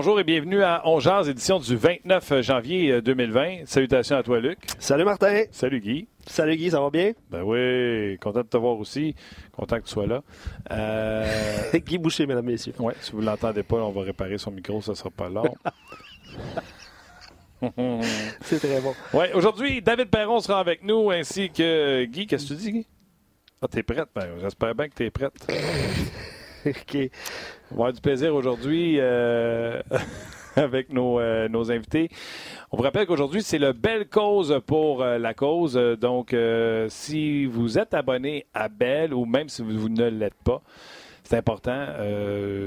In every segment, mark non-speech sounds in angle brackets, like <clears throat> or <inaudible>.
Bonjour et bienvenue à On Jazz, édition du 29 janvier 2020. Salutations à toi, Luc. Salut, Martin. Salut, Guy. Salut, Guy, ça va bien? Ben oui, content de te voir aussi. Content que tu sois là. Euh... <laughs> Guy Boucher, mesdames, messieurs. Oui, si vous ne l'entendez pas, on va réparer son micro, ça ne sera pas long. <laughs> C'est très bon. Oui, aujourd'hui, David Perron sera avec nous, ainsi que Guy. Qu'est-ce que tu dis, Guy? Ah, t'es prête? Ben, j'espère bien que tu es prête. <laughs> <laughs> OK. On va avoir du plaisir aujourd'hui euh, <laughs> avec nos, euh, nos, invités. On vous rappelle qu'aujourd'hui, c'est le Belle Cause pour euh, la cause. Donc, si vous êtes abonné à Belle ou même si vous, ne l'êtes pas, c'est important.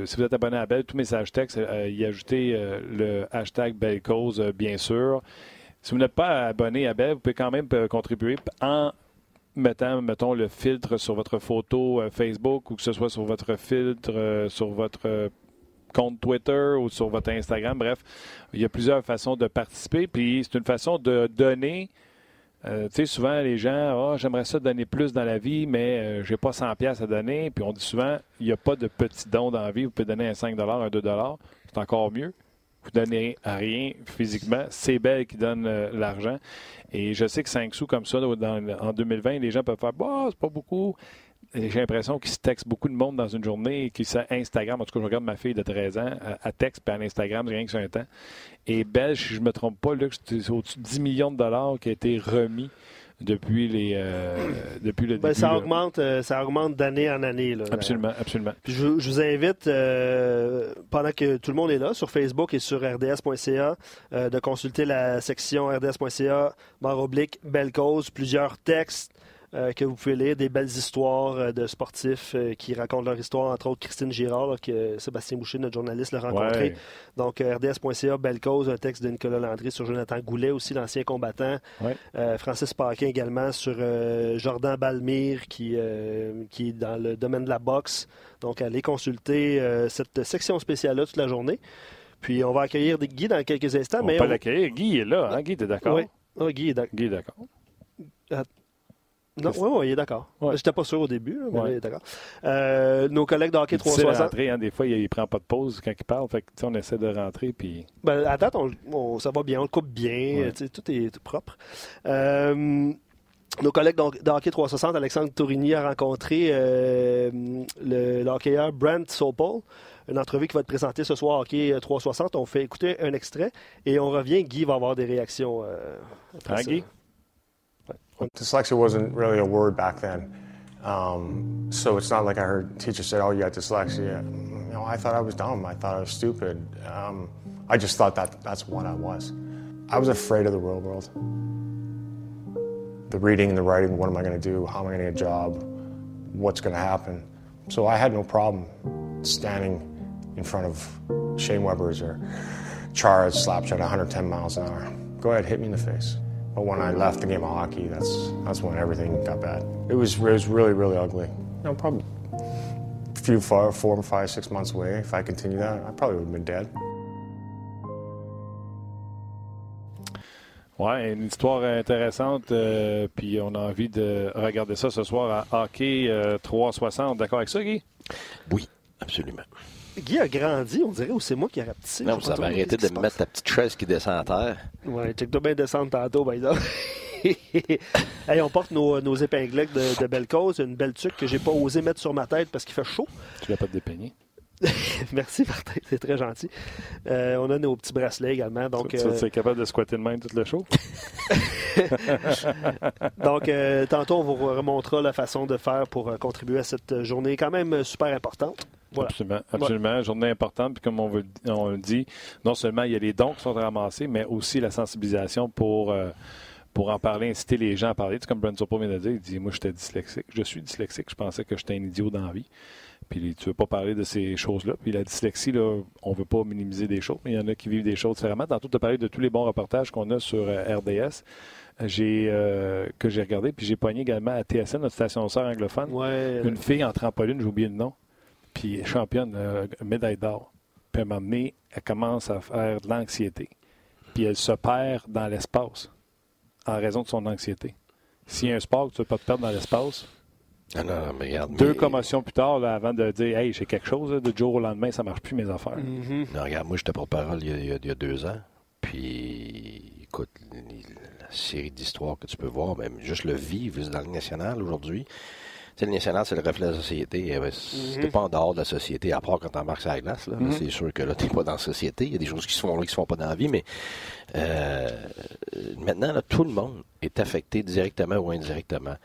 si vous êtes abonné à Belle, tous message texte, y ajouter le hashtag Belle Cause, bien sûr. Si vous n'êtes pas abonné à Belle, vous pouvez quand même contribuer en mettant, mettons, le filtre sur votre photo euh, Facebook ou que ce soit sur votre filtre euh, sur votre euh, compte Twitter ou sur votre Instagram. Bref, il y a plusieurs façons de participer. Puis c'est une façon de donner. tu sais, souvent, les gens, oh, j'aimerais ça donner plus dans la vie, mais j'ai pas 100 pièces à donner. Puis on dit souvent, il n'y a pas de petits dons dans la vie. Vous pouvez donner un 5 un 2 C'est encore mieux. Vous donnez rien physiquement. C'est Belle qui donne l'argent. Et je sais que 5 sous comme ça, en 2020, les gens peuvent faire bah, c'est pas beaucoup. J'ai l'impression qu'ils se textent beaucoup de monde dans une journée et qu'ils Instagram. En tout cas, je regarde ma fille de 13 ans à, texte puis à Instagram, rien que sur un temps. Et Belge, si je ne me trompe pas, c'est au-dessus de 10 millions de dollars qui a été remis depuis les euh, depuis le ben, début. Ça augmente, euh, ça augmente d'année en année. Là, absolument, absolument. je, vous invite, euh, pendant que tout le monde est là, sur Facebook et sur rds.ca, de consulter la section rds.ca, barre oblique, belle cause, plusieurs textes euh, que vous pouvez lire, des belles histoires euh, de sportifs euh, qui racontent leur histoire, entre autres Christine Girard, que Sébastien Boucher, notre journaliste, l'a rencontré. Donc, rds.ca, belle cause, un texte de Nicolas Landry sur Jonathan Goulet, aussi l'ancien combattant. Francis Paquin également sur Jordan Balmire, qui, qui est dans le domaine de la boxe. Donc, allez consulter cette section spéciale-là toute la journée. Puis, on va accueillir Guy dans quelques instants. On mais va l'accueillir. Guy est là. Hein? Guy, t'es d'accord? Oui. Ah, Guy est d'accord. Non, oui, oui, il est d'accord. Je J'étais pas sûr au début, mais il est d'accord. Euh, nos collègues de hockey 360. Rentrer, hein, des fois, il ne prend pas de pause quand il parle. Fait on essaie de rentrer. Puis... Ben, à date, on, ça va bien, on le coupe bien. Tout est propre. Euh, nos collègues de hockey 360, Alexandre Tourigny a rencontré euh, le, hockeyeur Brent Sopol. Une entrevue qui va être présentée ce soir Hockey 360. On fait écouter un extrait et on revient. Guy va avoir des réactions. Euh, après Guy? Dyslexia wasn't really a word back then. Um, so it's not like I heard teachers say, oh, you got dyslexia. You know, I thought I was dumb. I thought I was stupid. Um, I just thought that that's what I was. I was afraid of the real world. The reading and the writing, what am I going to do? How am I going to get a job? What's going to happen? So I had no problem standing in front of Shane Weber's or Charles Slapshot at 110 miles an hour. Go ahead, hit me in the face. But when I left the game of hockey, that's that's when everything got bad. It was it was really really ugly. You know, probably a few four, four, five, six months away. If I continued that, I probably would have been dead. Ouais, une histoire intéressante. Euh, puis on a envie de regarder ça ce soir à Hockey euh, 360. D'accord avec ça, Guy? Oui, absolument. Guy a grandi, on dirait, ou c'est moi qui ai rapetissé. Non, vous avez arrêté de me mettre ta petite chaise qui descend à terre. Ouais, tu dois bien descendre tantôt, ben <laughs> hey, on porte nos, nos épinglettes de, de belle cause, une belle tuque que j'ai pas osé mettre sur ma tête parce qu'il fait chaud. Tu l'as pas dépeigné? <laughs> Merci Martin, c'est très gentil. Euh, on a nos petits bracelets également. Donc, tu, es capable de squatter de main tout le show? <laughs> donc, euh, tantôt, on vous remontrera la façon de faire pour euh, contribuer à cette journée quand même super importante. Absolument, absolument. Journée importante. Puis comme on, veut, on le dit, non seulement il y a les dons qui sont ramassés, mais aussi la sensibilisation pour, euh, pour en parler, inciter les gens à parler. Tu comme Brent Sopo vient de dire, il dit Moi, j'étais dyslexique. Je suis dyslexique. Je pensais que j'étais un idiot dans la vie. Puis tu veux pas parler de ces choses-là. Puis la dyslexie, là, on veut pas minimiser des choses, mais il y en a qui vivent des choses différemment. Tantôt, tu as parlé de tous les bons reportages qu'on a sur euh, RDS. J'ai euh, que j'ai regardé, puis j'ai pogné également à TSN, notre station sœur anglophone, une fille en trampoline, j'ai oublié le nom puis championne, euh, médaille d'or. Puis à un moment donné, elle commence à faire de l'anxiété. Puis elle se perd dans l'espace en raison de son anxiété. S'il y a un sport que tu ne veux pas te perdre dans l'espace, Ah non, mais regarde, Deux mais- commotions plus tard, là, avant de dire Hey, j'ai quelque chose, là, de jour au lendemain, ça marche plus mes affaires. Mhm. Non, regarde, moi, j'étais porte-parole il, y a- il y a- il y a deux ans. Puis, écoute, la série d'histoires que tu peux voir, même juste le vivre dans le national aujourd'hui. Tu sais, le national, c'est le reflet de la société. Eh ben, T'es pas en dehors de la société, à part quand t'embarques sur la glace. Là. Là, C'est sûr que là, t'es pas dans la société. Il y a des choses qui se font là, qui se font pas dans la vie, mais euh, maintenant, là, tout le monde est affecté directement ou indirectement.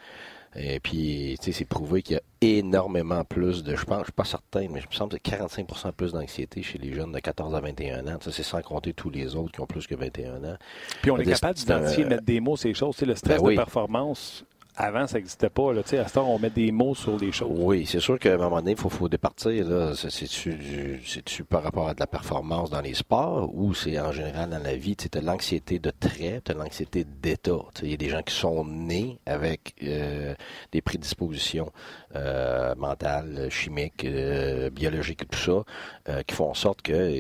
Et puis, tu sais, c'est prouvé qu'il y a énormément plus de, je pense, je suis pas certain, mais je me semble que c'est 45% plus d'anxiété chez les jeunes de 14 à 21 ans. Ça, c'est sans compter tous les autres qui ont plus que 21 ans. Puis on est capable d'identifier, un- mettre des mots les choses. Tu sais, le stress Ben oui. de performance, avant, ça n'existait pas. Là. À ce temps, on met des mots sur les choses. Oui, c'est sûr qu'à un moment donné, il faut, faut départir. C'est-tu, par rapport à de la performance dans les sports ou c'est en général dans la vie? Tu as l'anxiété de trait, tu as l'anxiété d'état. Il y a des gens qui sont nés avec euh, des prédispositions euh, mentales, chimiques, euh, biologiques et tout ça, qui font en sorte que euh,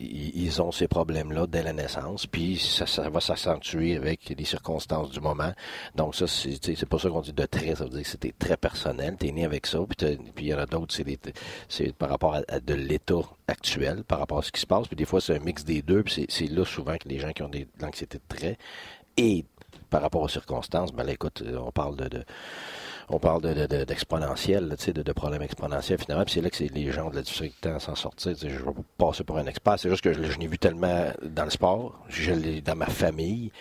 ils ils ont ces problèmes-là dès la naissance, puis ça, ça va s'accentuer avec les circonstances du moment. Donc ça, c'est pas ça qu'on dit de trait, ça veut dire que c'était très personnel, t'es né avec ça, puis il y en a d'autres, c'est par rapport à, de l'état actuel, par rapport à ce qui se passe, puis des fois c'est un mix des deux, puis c'est- là souvent que les gens qui ont de l'anxiété de trait et par rapport aux circonstances, ben là, écoute, on parle de, on parle de, de- de- d'exponentiel, de, problèmes exponentiels finalement, puis c'est là que c'est les gens de la difficulté à s'en sortir. Je ne vais pas passer pour un expert, c'est juste que je, je vu tellement dans le sport, je l'ai dans ma famille.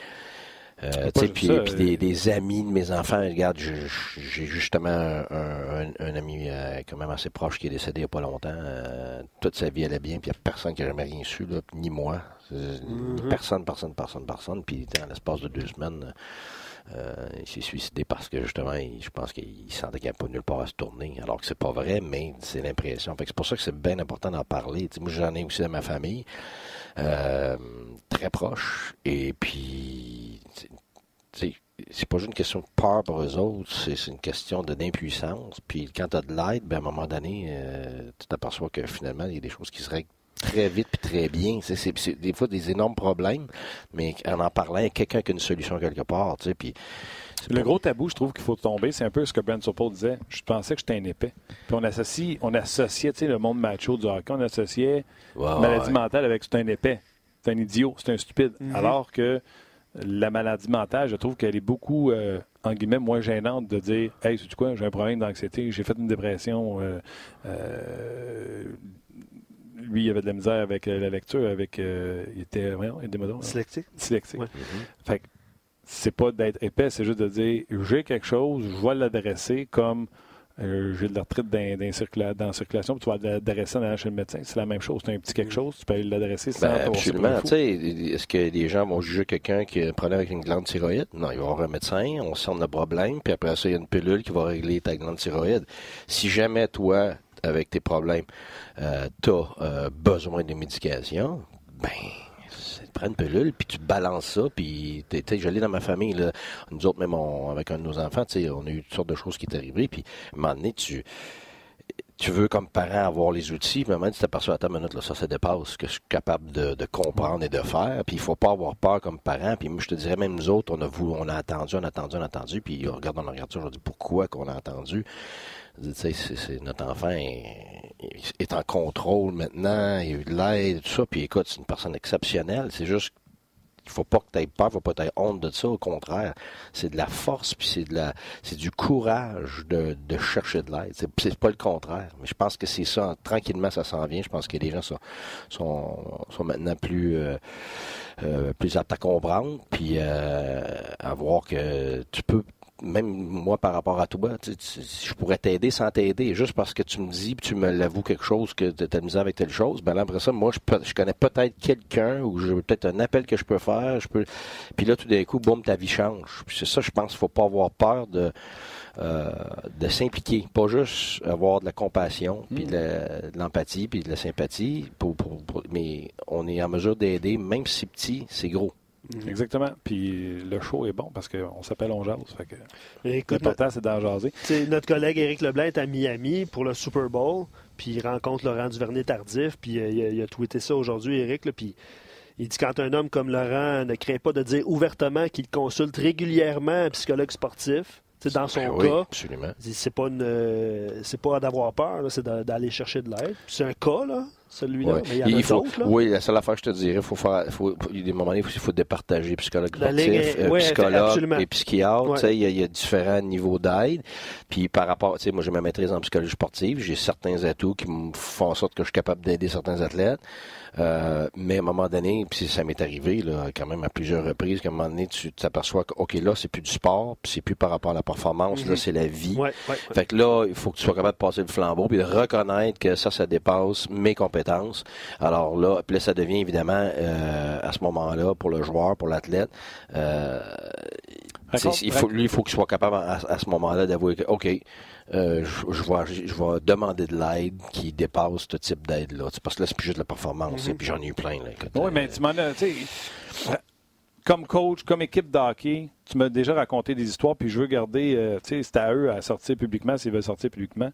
Euh, puis, ça, puis euh, des, des amis de mes enfants, regarde, j'ai justement un, un- un ami euh, quand même assez proche qui est décédé il n'y a pas longtemps. Euh, toute sa vie allait bien, puis il n'y a personne qui n'a jamais rien su, là, ni moi. Euh, Personne, personne, personne, personne. Puis dans l'espace de deux semaines, il s'est suicidé parce que justement, il- je pense qu'il sentait qu'il n'y avait pas nulle part à se tourner. Alors que c'est pas vrai, mais c'est l'impression. Fait c'est pour ça que c'est bien important d'en parler. Moi, j'en ai aussi dans ma famille, très proche. Et puis, c'est pas juste une question de peur pour eux autres, c'est une question de d'impuissance. Puis quand tu as de l'aide, ben, à un moment donné, euh, tu t'aperçois que finalement, il y a des choses qui se règlent très vite puis très bien. C'est- des fois des énormes problèmes, mais en en parlant, il y a quelqu'un qui a une solution quelque part. Tu sais, puis Le pas- gros tabou, je trouve qu'il faut tomber, c'est un peu ce que Brent Sopel disait. Je pensais que j'étais un épais. Puis on associe, on associait, tu sais, le monde macho du hockey, on associait Ouais, maladie ouais. mentale avec c'est un épais, c'est un idiot, c'est un stupide. Alors que la maladie mentale, je trouve qu'elle est beaucoup, euh, en guillemets, moins gênante de dire Hey, sais-tu quoi, j'ai un problème d'anxiété, j'ai fait une dépression. euh, euh, lui, il avait de la misère avec la lecture, avec. euh, il était. Voyons, donc. Dyslexique. dyslexique. Ouais. Fait que c'est pas d'être épais, c'est juste de dire j'ai quelque chose, je vais l'adresser comme euh, j'ai de l'arthrite dans, dans, circula- dans la circulation, puis tu vas l'adresser en allant chez le médecin. C'est la même chose. C'est un petit quelque chose, tu peux aller l'adresser sans Ben, absolument. fou. Tu sais, est-ce que les gens vont juger quelqu'un qui a un problème avec une glande thyroïde? Non, il va voir un médecin, on sent le problème, puis après ça, il y a une pilule qui va régler ta glande thyroïde. Si jamais toi, avec tes problèmes, euh, tu as besoin de médication, ben, prendre une pilule, puis tu balances ça, puis tu sais, je dans ma famille, là. Nous autres, même avec un de nos enfants, tu sais, on a eu toutes sortes de choses qui est arrivées, puis à un moment donné, tu tu veux comme parent avoir les outils, mais maintenant tu t'aperçois à ta minute, là, ça, ça dépasse ce que je suis capable de, comprendre et de faire. Puis il faut pas avoir peur comme parent. Puis moi, je te dirais, même nous autres, on a voulu, on a attendu, on a attendu, on a attendu. Puis on regarde, on ça, je dis pourquoi qu'on a attendu. C'est- notre enfant est, en contrôle maintenant, il a eu de l'aide, tout ça. Puis écoute, c'est une personne exceptionnelle. C'est juste il faut pas que tu aies peur, il faut pas que tu honte de ça. Au contraire, c'est de la force, puis c'est de la, c'est du courage de, de chercher de l'aide. C'est, c'est pas le contraire. Mais je pense que c'est ça. Tranquillement, ça s'en vient. Je pense que les gens sont, sont, sont maintenant plus, euh, euh, plus aptes à comprendre, puis euh, à voir que tu peux même moi par rapport à toi, tu tu- je pourrais t'aider sans t'aider, juste parce que tu me dis, puis tu me l'avoues quelque chose, que tu as avec telle chose, ben là, après ça, moi, je, peux- je connais peut-être quelqu'un, ou j'ai peut-être un appel que je peux faire, je peux, puis là, tout d'un coup, boum, ta vie change. Puis c'est ça, je pense qu'il faut pas avoir peur de, euh, de s'impliquer, pas juste avoir de la compassion, puis de de l'empathie, puis de la sympathie, pour, pour- pour- mais on est en mesure d'aider, même si c'est petit, c'est gros. Exactement. Puis le show est bon parce qu'on s'appelle On Jase. Fait que Et Écoute, l'important, c'est d'en jaser. Notre collègue Éric Leblanc est à Miami pour le Super Bowl, puis il rencontre Laurent Duvernay-Tardif, puis euh, il, a, il a tweeté ça aujourd'hui, Éric, là, puis il dit quand un homme comme Laurent ne craint pas de dire ouvertement qu'il consulte régulièrement un psychologue sportif, dans son Ben oui, cas, absolument. c'est pas une, euh, c'est pas d'avoir peur, là, c'est d'a- d'aller chercher de l'aide. C'est un cas, là, celui-là, Ouais. mais il y en a Il faut, là? oui, la seule affaire que je te dirais, faut faire, faut, il y a des moments où il faut départager psychologue sportif, euh, ouais, psychologue et psychiatre. Ouais. Il y, a- il y a différents niveaux d'aide. Puis par rapport, tu sais, moi j'ai ma maîtrise en psychologie sportive, j'ai certains atouts qui me font en sorte que je suis capable d'aider certains athlètes. Euh, mais à un moment donné, puis ça m'est arrivé là, quand même à plusieurs reprises, qu'à un moment donné, tu t'aperçois que ok là c'est plus du sport, puis c'est plus par rapport à la performance, là c'est la vie. Fait que là, il faut que tu sois capable de passer le flambeau puis de reconnaître que ça, ça dépasse mes compétences. Alors là, puis là, ça devient évidemment euh, à ce moment-là pour le joueur, pour l'athlète. Euh, il faut, lui, il faut qu'il soit capable à, à ce moment-là d'avouer que, ok, euh, je, je vais, je vais demander de l'aide qui dépasse ce type d'aide-là. Parce que là, c'est plus juste la performance. Et puis j'en ai eu plein. Là, Oui, mais tu m'en as. Comme coach, comme équipe de hockey, tu m'as déjà raconté des histoires, puis je veux garder. euh, tu sais, c'est à eux à sortir publiquement s'ils veulent sortir publiquement.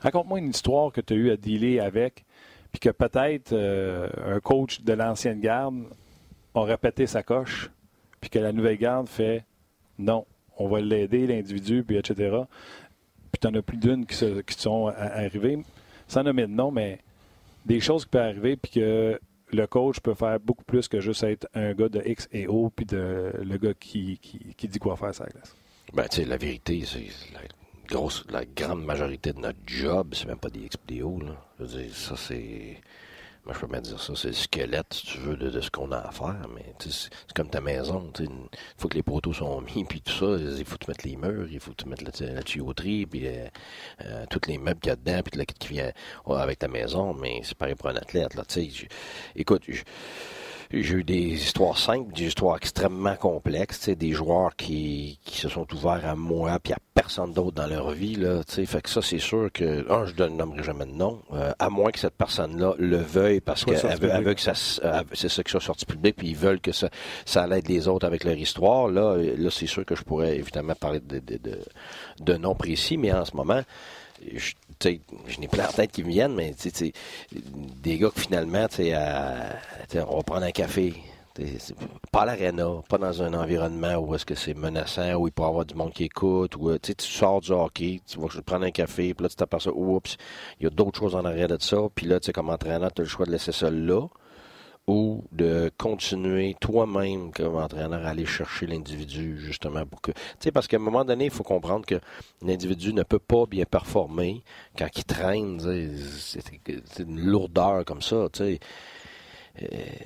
Raconte-moi une histoire que tu as eu à dealer avec, puis que peut-être euh, un coach de l'ancienne garde a répété sa coche, puis que la nouvelle garde fait non, on va l'aider, l'individu, puis etc. Puis tu en as plus d'une qui, se- qui sont arrivées, sans nommer de nom, mais des choses qui peuvent arriver, puis que le coach peut faire beaucoup plus que juste être un gars de X et O, puis le gars qui, dit quoi faire sur la glace. Ben, tu sais, la vérité, c'est grosse, la grande majorité de notre job, c'est même pas des XPDO, là. Je veux dire, ça, c'est. Moi, je peux même dire ça, c'est le squelette, si tu veux, de, de ce qu'on a à faire, mais c'est comme ta maison, il faut que les poteaux sont mis, puis tout ça, il faut te mettre les murs, il faut te mettre la, la tuyauterie, puis euh, euh, tous les meubles qu'il y a dedans, puis le qui vient avec ta maison, mais c'est pareil pour un athlète, là, tu sais. j'ai- Écoute, j'ai- j'ai eu des histoires simples, des histoires extrêmement complexes, tu sais, des joueurs qui, qui se sont ouverts à moi, puis à personne d'autre dans leur vie, là, tu sais, fait que ça, c'est sûr que, un, je ne nommerai jamais de nom, euh, à moins que cette personne-là le veuille, parce qu'elle veut, elle public. veut que ça, euh, c'est ça que soit sorti public, puis ils veulent que ça, ça aide les autres avec leur histoire, là, là, c'est sûr que je pourrais évidemment parler de, de, de, de noms précis, mais en ce moment, je, je n'ai plein en tête qui me viennent, mais tu sais, des gars que finalement, on va prendre un café. Pas à l'aréna, pas dans un environnement où est-ce que c'est menaçant, où il peut y avoir du monde qui écoute, où tu sors du hockey, tu vas prendre un café, puis là tu t'aperçois, oups, il y a d'autres choses en arrière de ça, puis là, tu sais, comme entraîneur, tu as le choix de laisser ça là, ou de continuer toi-même comme entraîneur à aller chercher l'individu justement pour que tu sais parce qu'à un moment donné il faut comprendre que l'individu ne peut pas bien performer quand il traîne c'est une lourdeur comme ça tu sais,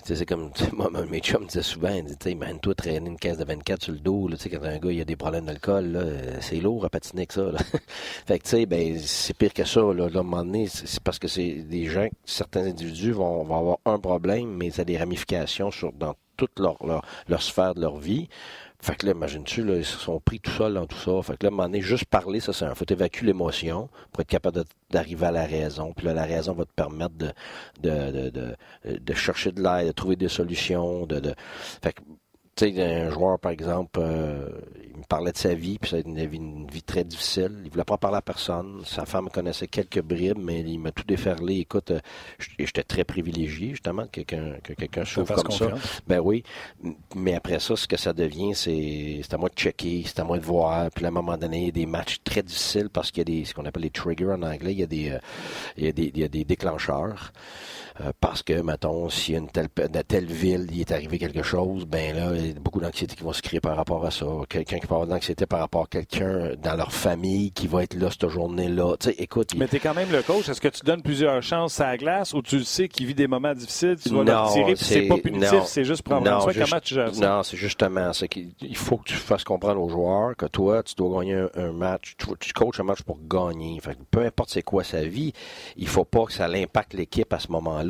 c'est comme tu sais, <laughs> moi, mes chums me disaient souvent, ils disaient, tu sais, imagine-toi traîner une caisse de 24 sur le dos, là, quand un gars il a des problèmes d'alcool, là, euh, c'est lourd à patiner que ça. Là. <laughs> fait que tu sais, ben c'est pire que ça. Là, à un moment donné, c'est c'est parce que c'est des gens, certains individus vont, vont avoir un problème, mais ça a des ramifications sur dans toute leur, leur, leur sphère de leur vie. Fait que là, imagine-tu, là, ils se sont pris tout seuls dans tout ça. Fait que là, à un juste parler, ça, c'est un. Faut évacuer l'émotion pour être capable d'arriver à la raison. Puis là, la raison va te permettre de, de, de, de, de chercher de l'aide, de trouver des solutions. De, de... Fait que, tu sais, un joueur, par exemple, euh, me parlait de sa vie, puis ça a une vie, une vie très difficile. Il voulait pas parler à personne. Sa femme connaissait quelques bribes, mais il m'a tout déferlé. Écoute, euh, j'étais très privilégié, justement, que quelqu'un que quelqu'un fasse comme ça. Ben oui, mais après ça, ce que ça devient, c'est c'est à moi de checker, c'est à moi de voir. Puis à un moment donné, il y a des matchs très difficiles parce qu'il y a des ce qu'on appelle les triggers en anglais. Il y a des euh, il y a des, il y a des déclencheurs. Euh, parce que, mettons, a une telle, de telle ville, il est arrivé quelque chose, ben là, il y a beaucoup d'anxiété qui vont se créer par rapport à ça. Quelqu'un qui peut avoir de l'anxiété par rapport à quelqu'un dans leur famille qui va être là cette journée-là. Tu sais, écoute, Mais tu es quand même le coach. Est-ce que tu donnes plusieurs chances à la glace ou tu le sais qu'il vit des moments difficiles, tu vas le puis c'est pas c'est- punitif, c'est juste prendre en Non, soin. juste- Comment tu gères ça? Non, c'est justement ça. qu'il- Il faut que tu fasses comprendre aux joueurs que toi, tu dois gagner un, un match. Tu, tu coaches un match pour gagner. Fait que peu importe c'est quoi sa vie, il faut pas que ça l'impacte l'équipe à ce moment-là.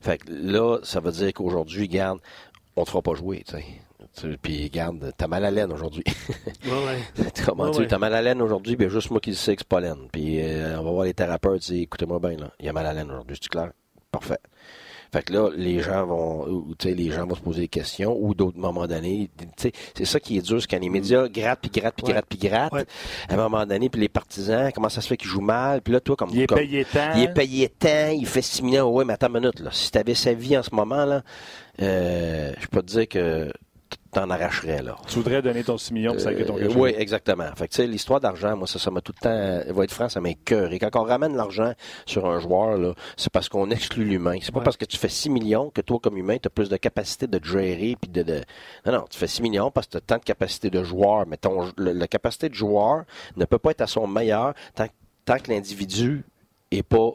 Fait que là, ça veut dire qu'aujourd'hui, garde, on te fera pas jouer, tu sais. Puis garde, t'as mal à laine aujourd'hui. <laughs> Ouais, ouais. Comment Ouais, tu ouais. t'as mal à laine aujourd'hui, bien juste moi qui le sais que c'est pas laine. Puis euh, on va voir les thérapeutes, dire, écoutez-moi bien, là, il a mal à laine aujourd'hui, c'est clair? Parfait. Fait que là, les gens vont, ou, tu sais, les gens vont se poser des questions, ou d'autres moments sais, c'est ça qui est dur, c'est quand les médias grattent, puis grattent, puis Ouais. grattent, puis grattent. Ouais. À un moment donné, puis les partisans, comment ça se fait qu'ils jouent mal, puis là, toi, comme... Il est comme- payé tant. il est payé tant, il fait 6 millions. Ouais, mais attends une minute, là. Si t'avais sa vie en ce moment, là, euh, je peux te dire que t'en arracherais, là. Tu voudrais donner ton 6 millions pour sacrer ton Euh, Oui, exactement. Fait que, tu sais, l'histoire d'argent, moi, ça, ça m'a tout le temps, va être franc, ça m'écœure. Et quand on ramène l'argent sur un joueur, là, c'est parce qu'on exclut l'humain. C'est pas Ouais. parce que tu fais 6 millions que toi, comme humain, tu as plus de capacité de gérer puis de, de- Non, non, tu fais 6 millions parce que tu as tant de capacité de joueur, mais ton, le- la capacité de joueur ne peut pas être à son meilleur tant, tant que l'individu est pas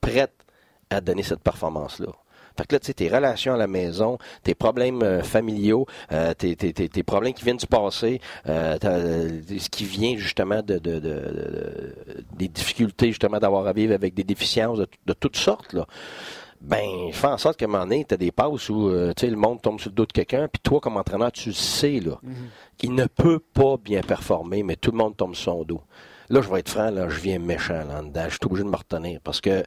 prêt à donner cette performance-là. Fait que là, tu sais, tes relations à la maison, tes problèmes euh, familiaux, euh, tes, tes- tes- tes problèmes qui viennent du passé, euh, t'as, ce qui vient justement de, de- de- de- des difficultés justement d'avoir à vivre avec des déficiences de, toutes sortes, là. Ben, fais en sorte qu'à un moment donné, tu as des passes où tu sais, le monde tombe sur le dos de quelqu'un, puis toi, comme entraîneur, tu le sais, là. Il ne peut pas bien performer, mais tout le monde tombe sur son dos. Là, je vais être franc, là, je viens méchant là dedans. Je suis obligé de me retenir parce que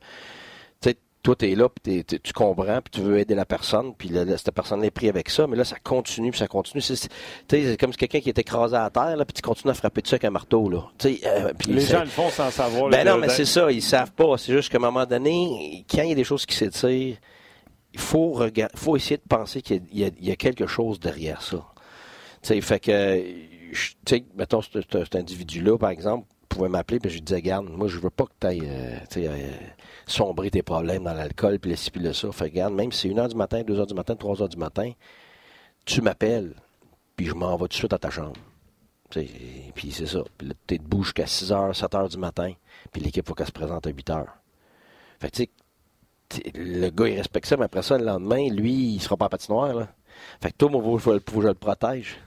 toi, tu es là, puis tu comprends, puis tu veux aider la personne, puis cette personne est pris avec ça, mais là, ça continue, puis ça continue. C'est- c'est- tu sais, c'est comme si quelqu'un qui est écrasé à terre, là, puis tu continues à frapper dessus avec un marteau. Là. Sais, euh, Les gens le font sans savoir. ben non, mais c'est ça, ils savent pas. C'est juste qu'à un moment donné, quand il y a des choses qui s'étirent, il faut, regarder, faut essayer de penser qu'il y a- y, y quelque chose derrière ça. Tu sais, fait que, sais, mettons, cet individu-là, par exemple, pouvait m'appeler, puis je lui disais, regarde, moi, je veux pas que tu ailles sombrer tes problèmes dans l'alcool, puis le ci, puis le ça. Fait que, regarde, même si c'est 1h du matin, 2h du matin, 3h du matin, tu m'appelles, puis je m'en vais tout de suite à ta chambre. Puis c'est ça. Puis là, t'es debout jusqu'à 6h, 7h du matin, puis l'équipe, faut qu'elle se présente à 8h. Fait que, tu sais, le gars, il respecte ça, mais après ça, le lendemain, lui, il sera pas en patinoire, là. Fait que toi, moi, faut, faut, je le protège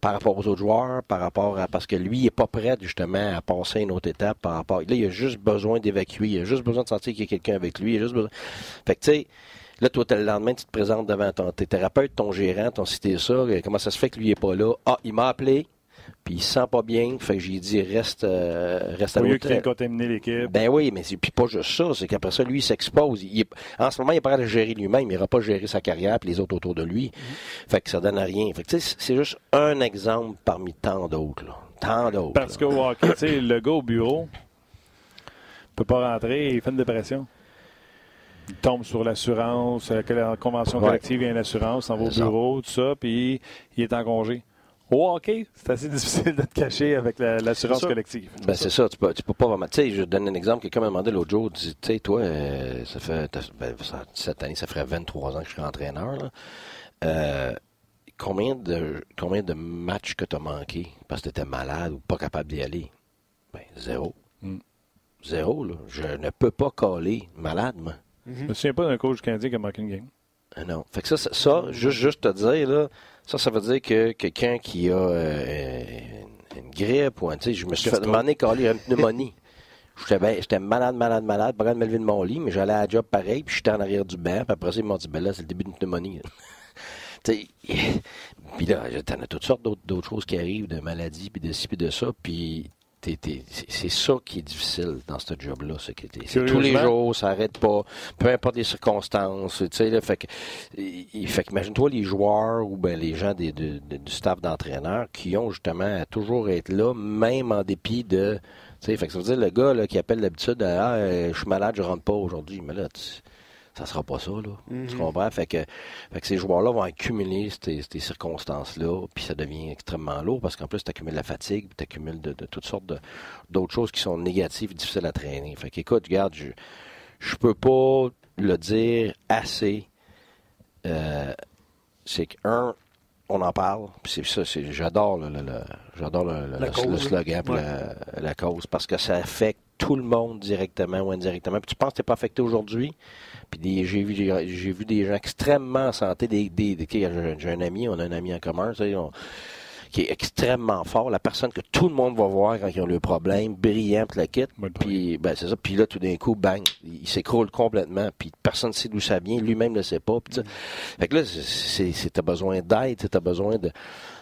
par rapport aux autres joueurs, par rapport à. Parce que lui, il n'est pas prêt, justement, à passer une autre étape par rapport. Là, il a juste besoin d'évacuer. Il a juste besoin de sentir qu'il y a quelqu'un avec lui. Il a juste besoin. Fait que, tu sais, là, toi, le lendemain, tu te présentes devant ton tes thérapeute, ton gérant, ton cité ça. euh, Comment ça se fait que lui n'est pas là? Ah, il m'a appelé, puis il se sent pas bien. Fait que j'ai dit, reste, euh, reste à Au lieu l'hôtel. de contaminer l'équipe. Ben oui, mais c'est puis pas juste ça, c'est qu'après ça, lui, il s'expose. Il est- en ce moment, il est pas prêt à gérer lui-même, il n'ira pas gérer sa carrière et les autres autour de lui. Fait que ça donne à rien. Fait que c'est juste un exemple parmi tant d'autres. Tant d'autres. Parce là. qu'au hockey, tu sais, le gars au bureau peut pas rentrer, il fait une dépression. Il tombe sur l'assurance, euh, que la convention collective, il y a une assurance, s'en va au bureau, tout ça, puis il est en congé. Au hockey, c'est assez <laughs> difficile de te cacher avec la- l'assurance collective. Ben c'est ça, tu peux, tu peux pas vraiment. Tu sais, je donne un exemple. Quelqu'un m'a demandé l'autre jour, dit, tu sais, toi, euh, ça fait ben, ça- cette année, ça ferait 23 ans que je suis entraîneur. Là. Euh, combien de combien de matchs que tu as manqué parce que tu étais malade ou pas capable d'y aller? Ben, zéro. Mm. Zéro, là. Je ne peux pas coller malade, moi. Je me souviens pas d'un coach canadien qui a manqué une game. Ah Non. Fait que ça, ça, ça, juste, juste te dire, là, ça, ça veut dire que quelqu'un qui a euh, une, grippe ou un, je me suis fait demander coller une pneumonie. <laughs> J'étais ben- j'étais malade, malade, malade, pas de me lever de mon lit, mais j'allais à la job pareil, puis j'étais en arrière du banc, puis après ça, ils m'ont dit, ben là, c'est le début d'une pneumonie. <laughs> <laughs> Puis là, t'en as toutes sortes d'autres, choses qui arrivent, de maladies, puis de ci, puis de ça, puis c'est, ça qui est difficile dans ce job-là, c'est tous les jours, ça arrête pas, peu importe les circonstances, tu sais, là, fait que, fait que imagine-toi les joueurs ou ben les gens des, de- de- du staff d'entraîneur qui ont justement à toujours être là, même en dépit de, tu sais, fait que ça veut dire le gars là, qui appelle d'habitude, ah, euh, je suis malade, je rentre pas aujourd'hui, mais là, ça sera pas ça, là. Tu comprends? Fait que, fait que ces joueurs-là vont accumuler ces, ces circonstances-là, puis ça devient extrêmement lourd parce qu'en plus, tu accumules la fatigue, tu accumules de, de toutes sortes d'autres choses qui sont négatives et difficiles à traîner. Fait qu'écoute, regarde, je, je peux pas le dire assez. Euh, c'est qu'un, on en parle, puis c'est ça, c'est, j'adore le, le- le- slogan, Ouais. la, la cause, parce que ça affecte tout le monde directement ou indirectement. Puis tu penses que t'es pas affecté aujourd'hui, puis des- j'ai vu j'ai, j'ai vu des gens extrêmement en santé, des, des, des- j'ai, un ami, on a un ami en commun, tu sais, on- qui est extrêmement fort, la personne que tout le monde va voir quand ils ont le problème, brillant, puis la quitte, puis ben c'est ça, puis là tout d'un coup, bang, il s'écroule complètement, puis personne ne sait d'où ça vient, lui-même ne le sait pas, puis sais. fait que là, c'est, c'est, c'est- t'as besoin d'aide, t'as besoin de,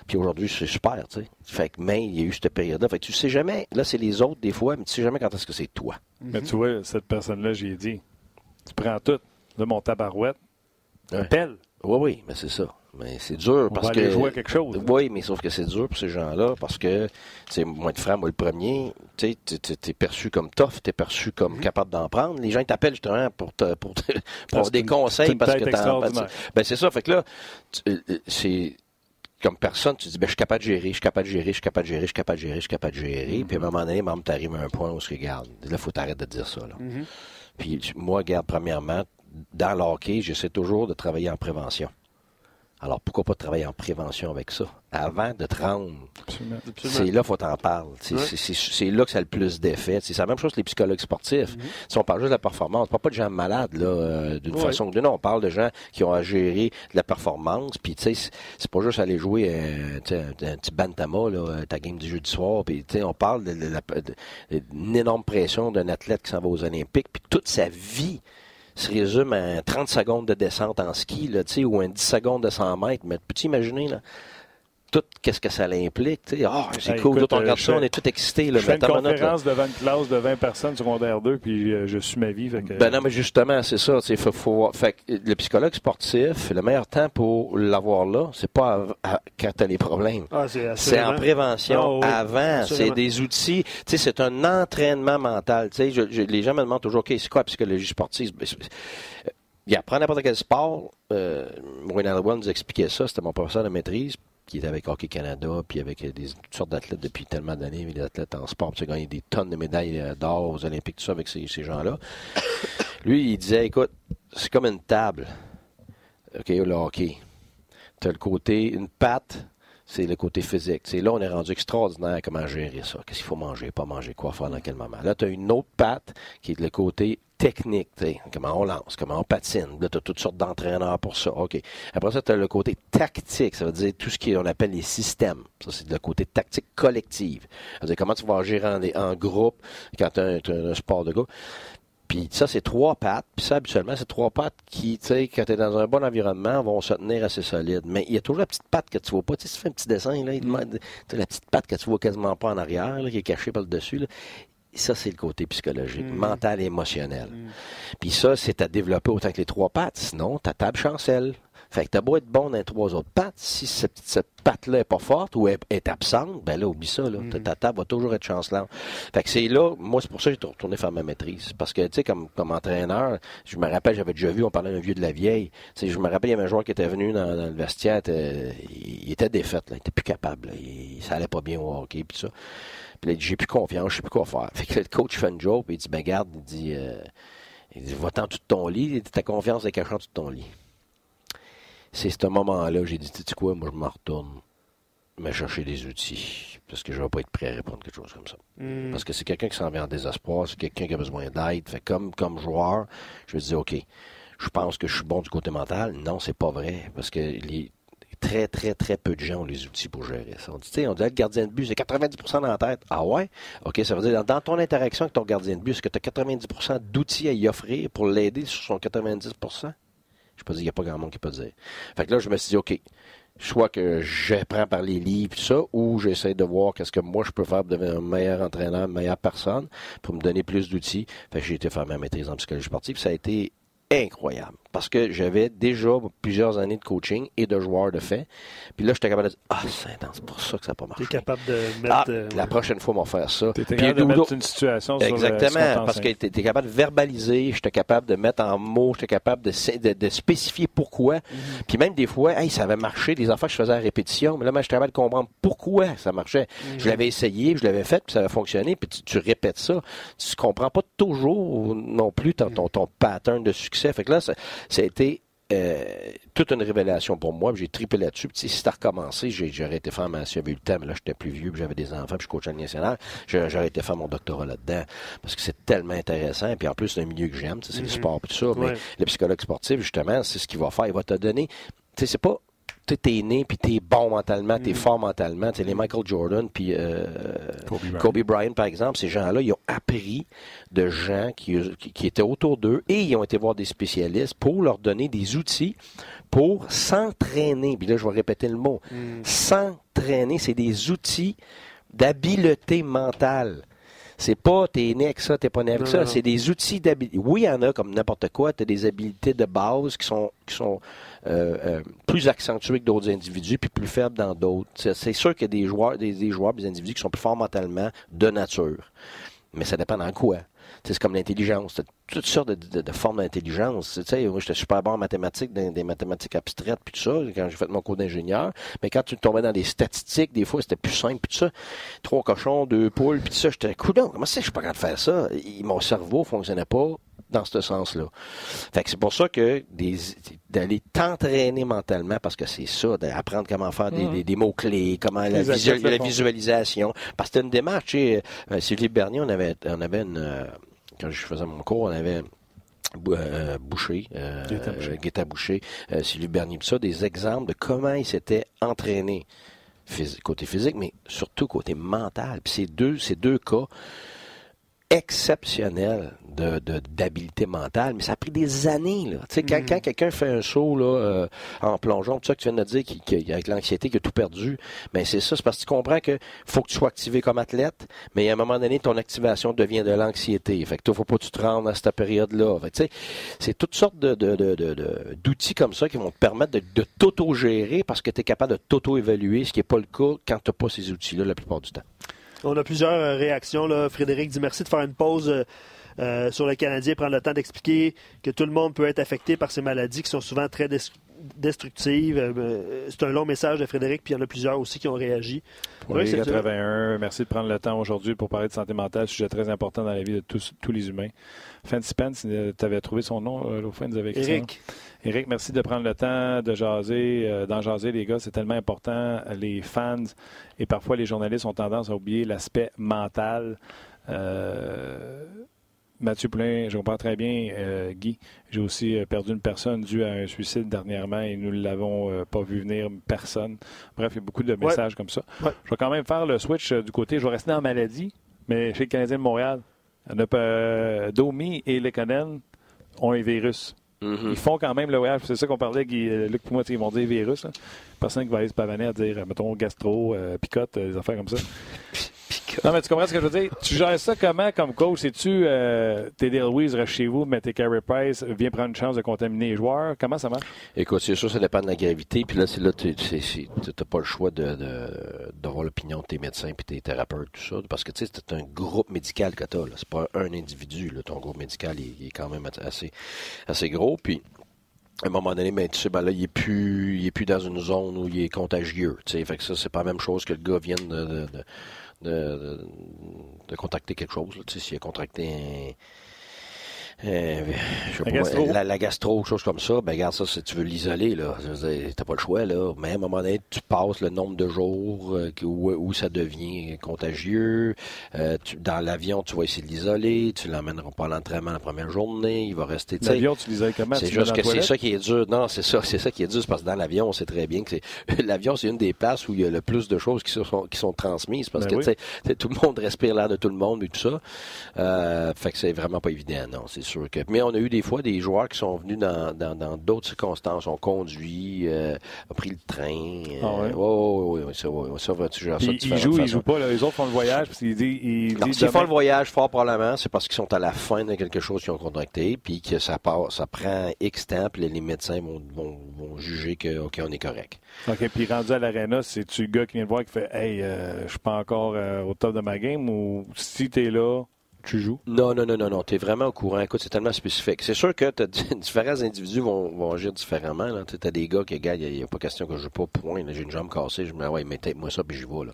puis aujourd'hui c'est super, tu sais, fait que mais il y a eu cette période-là, fait que tu sais jamais, là c'est les autres des fois, mais tu sais jamais quand est-ce que c'est toi. Mais tu vois, cette personne-là, j'ai dit, tu prends tout, de mon tabarouette, Ouais. appelle. Oui, oui, mais c'est ça. Mais c'est dur On parce va que. aller jouer à quelque chose. Oui, mais sauf que c'est dur pour ces gens-là parce que, tu sais, moi de frère, moi le premier, tu sais, t'es- perçu comme tough, t'es perçu comme capable d'en prendre. Les gens ils t'appellent justement pour te, pour, te- pour des une- conseils parce que t'en. Ben c'est ça, fait que là, euh, euh, c'est comme personne, tu dis, ben, je suis capable de gérer, je suis capable de gérer, je suis capable de gérer, je suis capable de gérer, je suis capable de gérer. Puis à un moment donné, même, tu arrives à un point où tu regarde. Là, il faut t'arrêter de dire ça. Là. Puis moi, regarde, premièrement, dans le hockey, j'essaie toujours de travailler en prévention. Alors, pourquoi pas travailler en prévention avec ça? Avant de te rendre, c'est là qu'il faut t'en parler. C'est là que ça a le plus d'effet. C'est la même chose que les psychologues sportifs. Si on parle juste de la performance, on parle pas de gens malades là, euh, d'une façon ou d'une autre. On parle de gens qui ont à gérer de la performance. Puis, tu sais, c'est pas juste aller jouer euh, un, petit bantama, là, ta game du jeudi soir. Puis, tu sais, on parle d'une énorme pression d'un athlète qui s'en va aux Olympiques. Puis, toute sa vie se résume à 30 secondes de descente en ski, là, ou un 10 secondes de 100 mètres. Mais peux-tu imaginer, là? Tout qu'est-ce que ça l'implique. Ah, c'est cool, on regarde ça, on est tout excités. Je fais une conférence devant une classe de 20 personnes secondaire 2, puis euh, je suis ma vie. Ben non, mais justement, c'est ça. Faut, faut, fait, le psychologue sportif, le meilleur temps pour l'avoir là, c'est pas quand tu as les problèmes. Ah, c'est en prévention, ah, avant. C'est des outils. C'est un entraînement mental. Je, les gens me demandent toujours, OK, c'est quoi la psychologie sportive? Ben, il apprend n'importe quel sport. Euh, Wayne nous expliquait ça, c'était mon professeur de maîtrise qui était avec Hockey Canada, puis avec des, toutes sortes d'athlètes depuis tellement d'années, des athlètes en sport, puis tu as gagné des tonnes de médailles euh, d'or aux Olympiques, tout ça, avec ces, gens-là. <coughs> Lui, il disait, écoute, c'est comme une table. OK, le hockey. Tu as le côté, une patte, c'est le côté physique. C'est là, on est rendu extraordinaire comment gérer ça. Qu'est-ce qu'il faut manger, pas manger, quoi faire dans quel moment. Là, tu as une autre patte qui est le côté technique, comment on lance, comment on patine. Là, tu as toutes sortes d'entraîneurs pour ça. OK. Après ça, tu as le côté tactique. Ça veut dire tout ce qu'on appelle les systèmes. Ça, c'est le côté tactique collective. Ça veut dire comment tu vas agir en, en groupe quand tu as, un sport de groupe. Puis ça, c'est trois pattes. Puis ça, habituellement, c'est trois pattes qui, tu sais, quand tu es dans un bon environnement, vont se tenir assez solides. Mais il y a toujours la petite patte que tu vois pas. Tu sais, si tu fais un petit dessin, là, il demande, la petite patte que tu vois quasiment pas en arrière, là, qui est cachée par le dessus. Là. Ça, c'est le côté psychologique, mm. mental et émotionnel. Mm. Puis ça, c'est à développer autant que les trois pattes. Sinon, ta table chancelle. Fait que t'as beau être bon dans les trois autres pattes, si cette, patte-là est pas forte ou est, absente, ben là, oublie ça, là. Mm. Ta table va toujours être chancelante. Fait que c'est là, moi, c'est pour ça que j'ai retourné faire ma maîtrise. Parce que, tu sais, comme, comme entraîneur, je me rappelle, j'avais déjà vu, on parlait d'un vieux de la vieille. Sais, je me rappelle, il y avait un joueur qui était venu dans, le vestiaire, il, était défait, là. Il était plus capable, Il, ça allait pas bien au hockey, puis ça. Puis là, j'ai plus confiance, je sais plus quoi faire. Fait que le coach fait une joke, puis il dit, ben garde, il dit, euh, il dit, va-t'en tout ton lit, ta confiance est cachée en tout ton lit c'est ce moment-là j'ai dit, tu sais quoi, moi je me retourne me chercher des outils parce que je vais pas être prêt à répondre à quelque chose comme ça. Hmm. Parce que c'est quelqu'un qui s'en vient en désespoir, c'est quelqu'un qui a besoin d'aide. Fait comme, comme joueur, je me dis, OK, je pense que je suis bon du côté mental. Non, c'est pas vrai. Parce que les, très, très, très peu de gens ont les outils pour gérer ça. On dit, tu sais, on dit, le gardien de but, c'est 90% dans la tête. Ah ouais? OK, ça veut dire, dans ton interaction avec ton gardien de but, est-ce que tu as 90% d'outils à y offrir pour l'aider sur son 90%? Je peux dire, il n'y a pas grand monde qui peut dire. Fait que là, je me suis dit, OK, soit que j'apprends par les livres, tout ça, ou j'essaie de voir qu'est-ce que moi je peux faire pour devenir un meilleur entraîneur, une meilleure personne, pour me donner plus d'outils. Fait que j'ai été faire ma maîtrise en psychologie sportive. Ça a été incroyable. Parce que j'avais déjà plusieurs années de coaching et de joueurs de fait. Puis là, j'étais capable de dire Ah, c'est intense, pour ça que ça n'a pas marché. Tu es capable de mettre. Ah, euh, la prochaine fois, on va faire ça. Tu capable de mettre une situation Exactement, sur parce que tu es capable de verbaliser, j'étais capable de mettre en mots, j'étais capable de, de, spécifier pourquoi. Mhm. Puis même des fois, hey, ça avait marché, des affaires que je faisais à répétition, mais là, moi, j'étais capable de comprendre pourquoi ça marchait. Mhm. Je l'avais essayé, je l'avais fait, puis ça avait fonctionné, puis tu, répètes ça. Tu comprends pas toujours non plus ton, ton, ton pattern de succès. Fait que là, ça, a été euh, toute une révélation pour moi. J'ai triplé là-dessus. Si c'était recommencé, j'aurais été faire ma... J'avais eu le temps, mais là, j'étais plus vieux, j'avais des enfants, puis je coachais à national. J'aurais été faire mon doctorat là-dedans. Parce que c'est tellement intéressant. Puis en plus, c'est un milieu que j'aime. C'est le mm-hmm. sport et tout ça. Mais le psychologue sportif, justement, c'est ce qu'il va faire. Il va te donner. Tu sais, c'est pas t'es né puis t'es bon mentalement, t'es es mm. fort mentalement. T'sais, les Michael Jordan puis euh, Kobe, Bryant. par exemple, ces gens-là, ils ont appris de gens qui, qui, étaient autour d'eux et ils ont été voir des spécialistes pour leur donner des outils pour s'entraîner. Puis là, je vais répéter le mot. Mm. S'entraîner, c'est des outils d'habileté mentale. C'est pas t'es né avec ça, t'es pas né avec ça. C'est des outils d'habileté. Oui, il y en a comme n'importe quoi. T'as des habiletés de base qui sont qui sont euh, euh, plus accentuées que d'autres individus, puis plus faibles dans d'autres. C'est sûr qu'il y a des joueurs, des, joueurs, des individus qui sont plus forts mentalement de nature. Mais ça dépend dans quoi. C'est comme l'intelligence. toutes sortes de, formes d'intelligence. Moi, j'étais super bon en mathématiques, des, mathématiques abstraites, puis tout ça, quand j'ai fait mon cours d'ingénieur. Mais quand tu tombais dans des statistiques, des fois, c'était plus simple, puis tout ça. Trois cochons, deux poules, puis tout ça. J'étais, coudon, comment c'est je suis pas capable de faire ça? mon cerveau fonctionnait pas dans ce sens-là. Fait que c'est pour ça que d'aller t'entraîner mentalement, parce que c'est ça, d'apprendre comment faire des, mm-hmm. mots-clés, comment la, visualisation. Parce que c'est une démarche. Euh, Sylvie Bernier, on avait, on avait une, euh, quand je faisais mon cours, on avait euh, Boucher, euh, Guetta Boucher, Sylvie Bernier, ça, des exemples de comment il s'était entraîné côté physique, mais surtout côté mental. Puis ces deux, ces deux cas exceptionnels de, d'habileté mentale, mais ça a pris des années. Là. Tu sais, quand, mm. quelqu'un fait un saut là, euh, en plongeon, tout ça que tu viens de dire, qui, avec l'anxiété, qui a tout perdu, mais ben, c'est ça, c'est parce que tu comprends que faut que tu sois activé comme athlète, mais à un moment donné, ton activation devient de l'anxiété. Fait que toi, faut pas que tu te rendes à cette période-là. Tu sais, c'est toutes sortes de, d'outils comme ça qui vont te permettre de, de t'auto-gérer parce que tu es capable de t'auto-évaluer, ce qui n'est pas le cas quand tu n'as pas ces outils-là la plupart du temps. On a plusieurs euh, réactions. Là. Frédéric dit merci de faire une pause. Euh, euh, sur le Canadien, prendre le temps d'expliquer que tout le monde peut être affecté par ces maladies qui sont souvent très destructives. Euh, c'est un long message de Frédéric, puis il y en a plusieurs aussi qui ont réagi. Oui, 81, merci de prendre le temps aujourd'hui pour parler de santé mentale, sujet très important dans la vie de tous, tous les humains. Fancy Spence, euh, tu avais trouvé son nom nous avait écrit Eric. Eric, merci de prendre le temps de jaser, d'en jaser, les gars. C'est tellement important. Les fans et parfois les journalistes ont tendance à oublier l'aspect mental. Euh, Mathieu Poulin, je comprends très bien, euh, Guy. J'ai aussi euh, perdu une personne due à un suicide dernièrement et nous ne l'avons euh, pas vu venir, personne. Bref, il y a beaucoup de messages comme ça. Je vais quand même faire le switch du côté. Je vais rester en maladie, mais chez le Canadien de Montréal, Domi et Lekonen ont un virus. Mm-hmm. Ils font quand même le voyage. C'est ça qu'on parlait, Guy, Luc pour moi, ils vont dire virus. Personne qui va aller se pavaner à dire, mettons, gastro, picote, des affaires comme ça. <laughs> Non, mais tu comprends ce que je veux dire? Tu gères ça comment comme coach? C'est-tu euh, Teddy Louise reste chez vous, mais t'es Carey Price vient prendre une chance de contaminer les joueurs? Comment ça marche? Écoute, c'est sûr, ça dépend de la gravité. Puis là, c'est là, tu n'as pas le choix d'avoir l'opinion de tes médecins et tes thérapeutes, tout ça. Parce que tu sais, c'est un groupe médical que tu as. C'est pas un individu. Là. Ton groupe médical il, est quand même assez, assez gros. Puis à un moment donné, ben, tu sais, ben là, il est plus, il est plus dans une zone où il est contagieux. Tu sais, fait que ça, c'est pas la même chose que le gars vienne de, contacter quelque chose. Tu sais, s'il a contracté un euh, la, gastro? La, gastro, chose comme ça, ben regarde ça, si tu veux l'isoler, là, t'as pas le choix, là. Mais à un moment donné, tu passes le nombre de jours euh, où, ça devient contagieux. Euh, dans l'avion, tu vas essayer de l'isoler. Tu l'emmèneras pas à l'entraînement la première journée. Il va rester. L'avion, tu l'isoles comment? C'est juste que c'est ça qui est dur. Non, c'est ça, <laughs> c'est ça qui est dur, parce que dans l'avion, on sait très bien que <laughs> l'avion, c'est une des places où il y a le plus de choses qui sont, qui sont transmises, parce ben que tu tout le monde respire l'air de tout le monde et tout ça. Euh, fait que c'est vraiment pas évident, non. C'est mais on a eu des fois des joueurs qui sont venus dans, dans, d'autres circonstances, ont conduit, euh, ont pris le train. Euh, ah ouais? oui, oui, ça, ça, va, ça Ils jouent, ils jouent pas, les autres font le voyage. Parce qu'ils disent, ils s'ils font le voyage fort probablement, c'est parce qu'ils sont à la fin de quelque chose qu'ils ont contracté, puis que ça part, ça prend X temps, puis les médecins vont, vont, juger que OK, on est correct. OK, puis rendu à l'aréna, c'est-tu le gars qui vient de voir qui fait Hey, euh, je suis pas encore au top de ma game ou si tu es là, tu joues? Non, non, non, non, non. Tu es vraiment au courant. Écoute, c'est tellement spécifique. C'est sûr que <laughs> différents individus vont, agir différemment. Tu as des gars qui, gars, il n'y a, pas question que je joue pas point. J'ai une jambe cassée. Je me dis, ouais, mettez-moi ça, puis j'y vais. Là.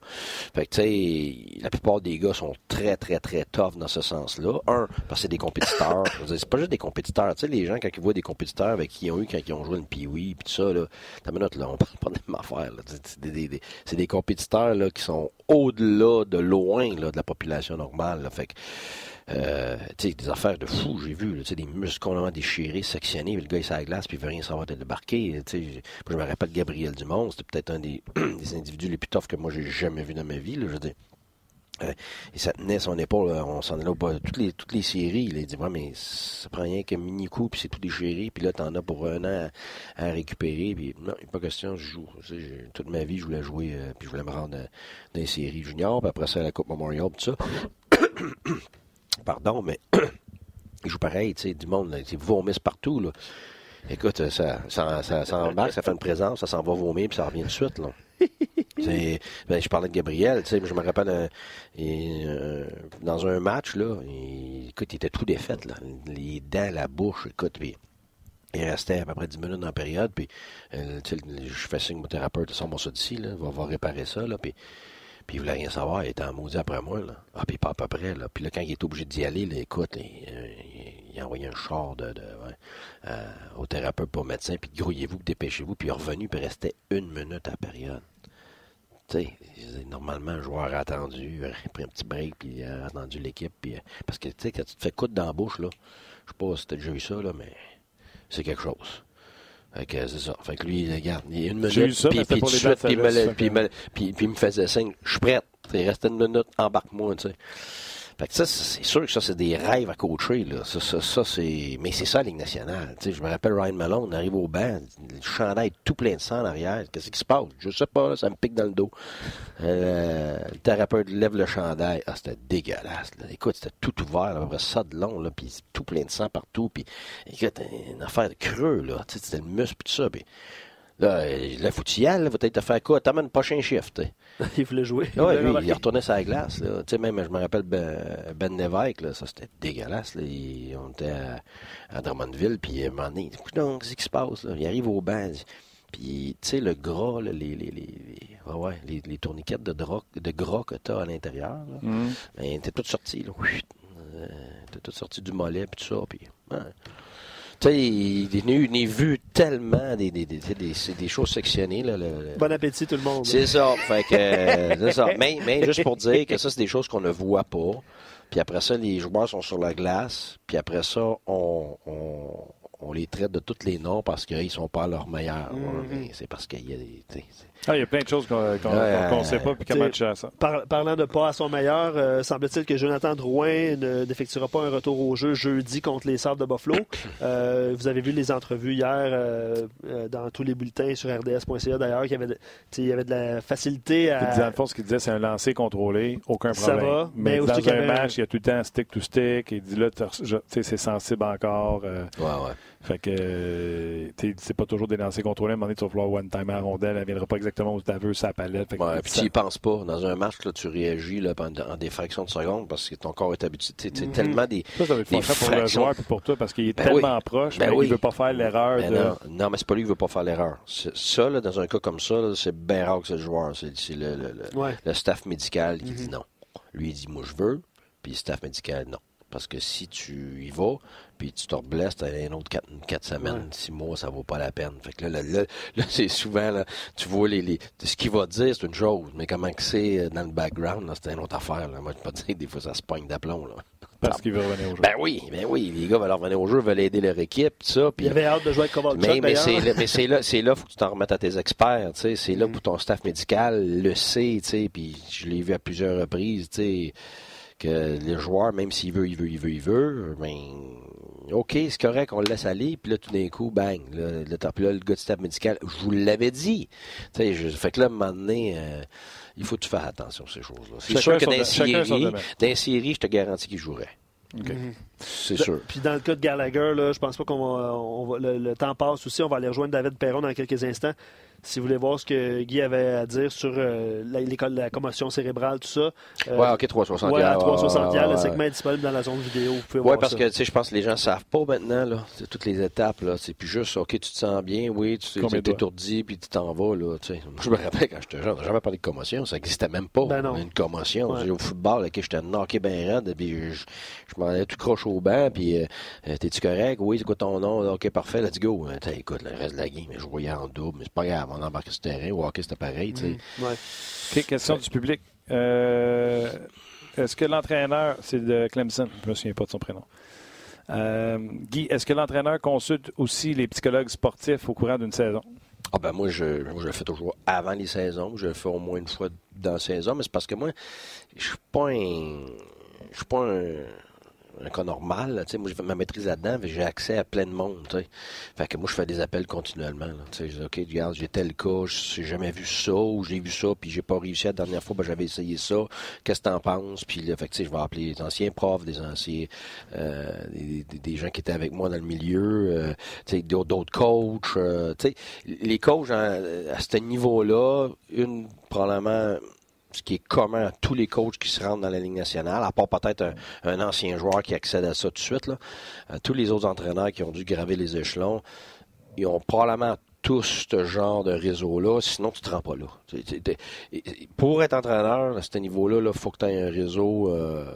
Fait que, tu sais, la plupart des gars sont très, très, très tough dans ce sens-là. Un, parce que c'est des compétiteurs. c'est pas juste des compétiteurs. Tu sais, les gens, quand ils voient des compétiteurs avec qui ils ont eu quand ils ont joué une Pee-Wee, puis tout ça, là, t'as minute, là, on parle pas de même affaire. C'est des, des, des, compétiteurs là, qui sont au-delà, de loin, là, de la population normale. Là. Fait que, euh, des affaires de fou, j'ai vu, des muscles complètement déchirés, sectionnés, le gars il la glace, puis il veut rien savoir de débarquer. Je me rappelle Gabriel Dumont, c'était peut-être un des, <clears throat> des, individus les plus toughs que moi j'ai jamais vu dans ma vie. Là, je veux dire. Euh, et ça tenait son épaule, on s'en allait au bas. Toutes les, toutes les séries, il a dit, ouais, mais ça prend rien qu'un mini coup, puis c'est tout déchiré, puis là, t'en as pour un an à, récupérer, puis non, il a pas question, je joue. toute ma vie, je voulais jouer, euh, puis je voulais me rendre dans, les séries juniors, puis après ça, à la Coupe Memorial, tout ça. Pardon, mais <clears throat> il joue pareil, tu sais, du monde, c'est vomisse partout, là. Écoute, ça, ça, ça, ça embarque, ça fait une présence, ça s'en va vomir, puis ça revient de suite, là. <laughs> Ben, je parlais de Gabriel, je me rappelle euh, euh, dans un match, là, écoute, il était tout défait, là, les dents, la bouche, écoute, puis il restait à peu près 10 minutes dans la période, puis euh, je fais signe mon thérapeute, ça, on ça d'ici, là, va, va réparer ça, là, puis puis il voulait rien savoir, il était en maudit après moi. Ah, puis pas à peu près, là. Puis là, quand il est obligé d'y aller, là, écoute, il, a envoyé un char de, au thérapeute pour médecin, puis grouillez-vous, dépêchez-vous, puis il est revenu, puis il restait une minute à période normalement, un joueur a attendu, a pris un petit break, puis a attendu l'équipe. Puis, euh, parce que, tu sais, quand tu te fais coudre dans la bouche, là, je sais pas si t'as déjà vu ça, là, mais c'est quelque chose. Fait que c'est ça. Fait que lui, regarde, il y a une minute, puis, puis, puis, puis, il me faisait signe, je suis prêt. Il restait une minute, embarque-moi, tu sais. Fait que ça, c'est sûr que ça, c'est des rêves à coacher, là. Ça, ça, ça c'est... Mais c'est ça, la Ligue nationale. Tu sais, je me rappelle Ryan Malone, on arrive au banc, le chandail tout plein de sang en arrière. Qu'est-ce qui se passe? Je sais pas, ça me pique dans le dos. Euh, le thérapeute lève le chandail. Ah, c'était dégueulasse. Là. Écoute, c'était tout ouvert, là, ça de long, là, puis tout plein de sang partout. Puis, écoute, une affaire de creux, là. C'était le muscle, puis tout ça. Puis, Là, la foutillale, va peut-être te faire quoi? T'as même le prochain shift. il voulait jouer. Oui, lui, il retournait la glace. Tu sais, même, je me rappelle Ben, ben Nevek, là, ça c'était dégueulasse. Là. on était à, Drummondville, puis à un moment donné, donc, qu'est-ce qui se passe? Là? Il arrive au banc, puis, tu sais, le gras, là, les, les, les, ouais, les, les, tourniquettes de, gras, de gras que tu as à l'intérieur, mm. ben, t'es tout sorti. Là. Euh, t'es tout sorti du mollet, puis tout ça. Puis, sais, il est vu tellement des, des, des, des, choses sectionnées. Là, Bon appétit tout le monde. C'est ça. Fait que, euh, ça. Mais, mais juste pour dire que ça, c'est des choses qu'on ne voit pas. Puis après ça, les joueurs sont sur la glace. Puis après ça, on, on, on les traite de tous les noms parce qu'ils ne sont pas leur meilleur. Mm-hmm. C'est parce qu'il y a des. Ah, il y a plein de choses qu'on ne sait pas puis comment tu ça. parlant de pas à son meilleur, euh, semble-t-il que Jonathan Drouin n'effectuera pas un retour au jeu jeudi contre les Sabres de Buffalo. Euh, vous avez vu les entrevues hier euh, dans tous les bulletins sur RDS.ca d'ailleurs qu'il y avait, de, il y avait de la facilité à. Dans le fond, ce qu'il disait, c'est un lancer contrôlé, aucun problème. Ça va, mais, dans un match, il y a tout le temps stick to stick. Il dit là, c'est sensible encore. ouais, ouais. Fait que c'est pas toujours des lancers contrôlés. À un moment donné, tu vas vouloir one time à rondelle, elle viendra pas exactement où tu veux sa palette. Fait ouais, puis tu y penses pas. Dans un match, là, tu réagis là, en des fractions de secondes parce que ton corps est habitué. C'est mm -hmm. tellement des. Ça, ça va être des pour le joueur et pour toi parce qu'il est ben tellement proche, ben mais oui. il veut pas faire l'erreur. Ben de... Non, non, mais c'est pas lui qui veut pas faire l'erreur. Ça, là, dans un cas comme ça, c'est bien rare que c'est le joueur. C'est le, le, le, ouais. le, staff médical qui mm -hmm. dit non. Lui, il dit moi je veux, puis le staff médical non. Parce que si tu y vas, puis tu te reblesses, t'as un autre 4, semaines, 6 mois, ça vaut pas la peine. Fait que là, là, <laughs> là, c'est souvent, là, tu vois les, les ce qu'il va dire, c'est une chose, mais comment que c'est euh, dans le background, c'est une autre affaire. Là. Moi, je peux te dire, des fois, ça se pogne d'aplomb. Là. Parce qu'il veut revenir au jeu. Ben oui, ben oui, les gars veulent revenir au jeu, veulent aider leur équipe, tout ça. Puis, Il avait hâte de jouer avec Kovalchuk, Mais, mais c'est là, c'est là, là, faut que tu t'en remettes à tes experts, tu sais. C'est là pour ton staff médical le sait, tu sais. Puis je l'ai vu à plusieurs reprises, tu sais que le joueur, même s'il veut, il veut, il veut, il veut, ben, OK, c'est correct, on le laisse aller, puis là, tout d'un coup, bang, le, le, là, le gars de staff médical, je vous l'avais dit. Tu sais, je, fait que là, à un moment donné, euh, il faut que tu fasses attention à ces choses-là. C'est sûr que dans les séries, je te garantis qu'il jouerait. Mhm. C'est sûr. Puis dans le cas de Gallagher, là, je pense pas qu'on va, on va le, le, temps passe aussi. On va aller rejoindre David Perron dans quelques instants. Si vous voulez voir ce que Guy avait à dire sur euh, l'école de la commotion cérébrale, tout ça. Euh, ouais, OK, 360 ouais, 360 ouais, Le segment est disponible dans la zone vidéo. Vous pouvez ouais, parce que, tu sais, je pense que les gens savent pas maintenant, là. C'est toutes les étapes, là. C'est plus juste, OK, tu te sens bien, oui, tu t'es étourdi, puis tu t'en vas, là. Tu sais. Je me rappelle quand j'étais jeune, on n'a jamais parlé de commotion. Ça n'existait même pas. Ben non. Une commotion. Au football, OK, j'étais knocké bien raide, puis je, je m'en allais tout croche au banc, puis euh, t'es-tu correct? Oui, c'est quoi ton nom? OK, parfait, let's go. écoute, le reste de la game, je voyais en double, mais c'est pas grave, on embarque sur le terrain au hockey, c'était pareil. Tu sais. Mm, ouais. question du public. Euh, est-ce que l'entraîneur, c'est de Clemson, je ne me souviens pas de son prénom. Euh, Guy, est-ce que l'entraîneur consulte aussi les psychologues sportifs au courant d'une saison? Ah ben moi, je, je le fais toujours avant les saisons. Je le fais au moins une fois dans la saison, mais c'est parce que moi, je suis pas un. Je suis pas un un cas normal. Là, moi, j'ai ma maîtrise là-dedans, j'ai accès à plein de monde. T'sais. Fait que moi, je fais des appels continuellement. Je dis, OK, regarde, j'ai tel cas, j'ai jamais vu ça, ou j'ai vu ça, puis j'ai pas réussi la dernière fois, ben, j'avais essayé ça. Qu'est-ce que t'en penses? Puis là, fait que, je vais appeler les anciens profs, des anciens euh, des, des, gens qui étaient avec moi dans le milieu, euh, d'autres coachs. Euh, les coachs à ce niveau-là, une probablement ce qui est commun à tous les coachs qui se rendent dans la Ligue nationale, à part peut-être un, ancien joueur qui accède à ça tout de suite. Là. Euh, tous les autres entraîneurs qui ont dû graver les échelons, ils ont probablement tous ce genre de réseau-là, sinon tu ne te rends pas là. Pour être entraîneur à ce niveau-là, il faut que tu aies un réseau euh,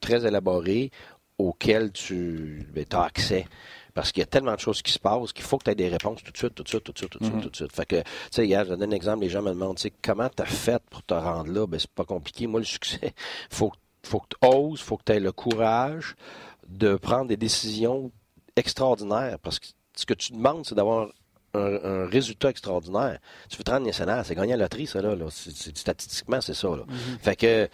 très élaboré auquel tu ben, as accès. Parce qu'il y a tellement de choses qui se passent qu'il faut que tu aies des réponses tout de suite, tout de suite, tout de suite, tout de suite, mm-hmm. tout de suite. Fait que, tu sais, hier, je donne un exemple, les gens me demandent, tu sais, comment tu as fait pour te rendre là? Ben, c'est pas compliqué. Moi, le succès, <laughs> faut, faut que tu oses, faut que tu aies le courage de prendre des décisions extraordinaires. Parce que ce que tu demandes, c'est d'avoir un, résultat extraordinaire. Tu veux te rendre national, c'est gagner la loterie, ça, là. statistiquement, c'est ça, là. Mm-hmm. Fait que,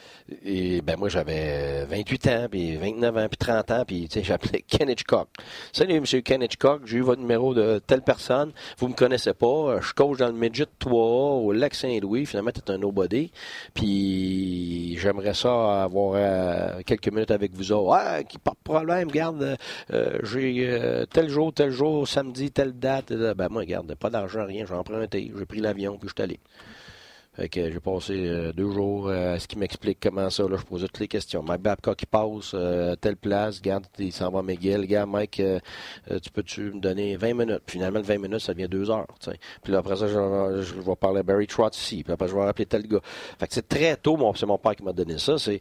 et, ben, moi, j'avais 28 ans, puis 29 ans, puis 30 ans, puis, tu sais, j'appelais <laughs> Ken Hitchcock. Salut, monsieur Ken Hitchcock, j'ai eu votre numéro de telle personne, vous me connaissez pas, je coach dans le Midget 3 au Lac Saint-Louis, finalement, t'es un nobody, puis j'aimerais ça avoir euh, quelques minutes avec vous autres. Ah, qui pas de problème, garde, euh, j'ai euh, tel jour, tel jour, samedi, telle date, ben, moi, pas d'argent, rien, j'ai emprunté, j'ai pris l'avion, puis je suis allé. Fait que j'ai passé euh, deux jours euh, à ce qui m'explique comment ça. Là, je posais toutes les questions. Mike Babcock qui passe euh, à telle place, regarde, il s'en va à. Regarde, Mike, tu peux-tu me donner 20 minutes? finalement, le 20 minutes, ça devient deux heures. Puis là, après ça, je, vais parler à Barry Trotz ici. Puis après, je vais rappeler tel gars. Fait que c'est très tôt, c'est mon père qui m'a donné ça. C'est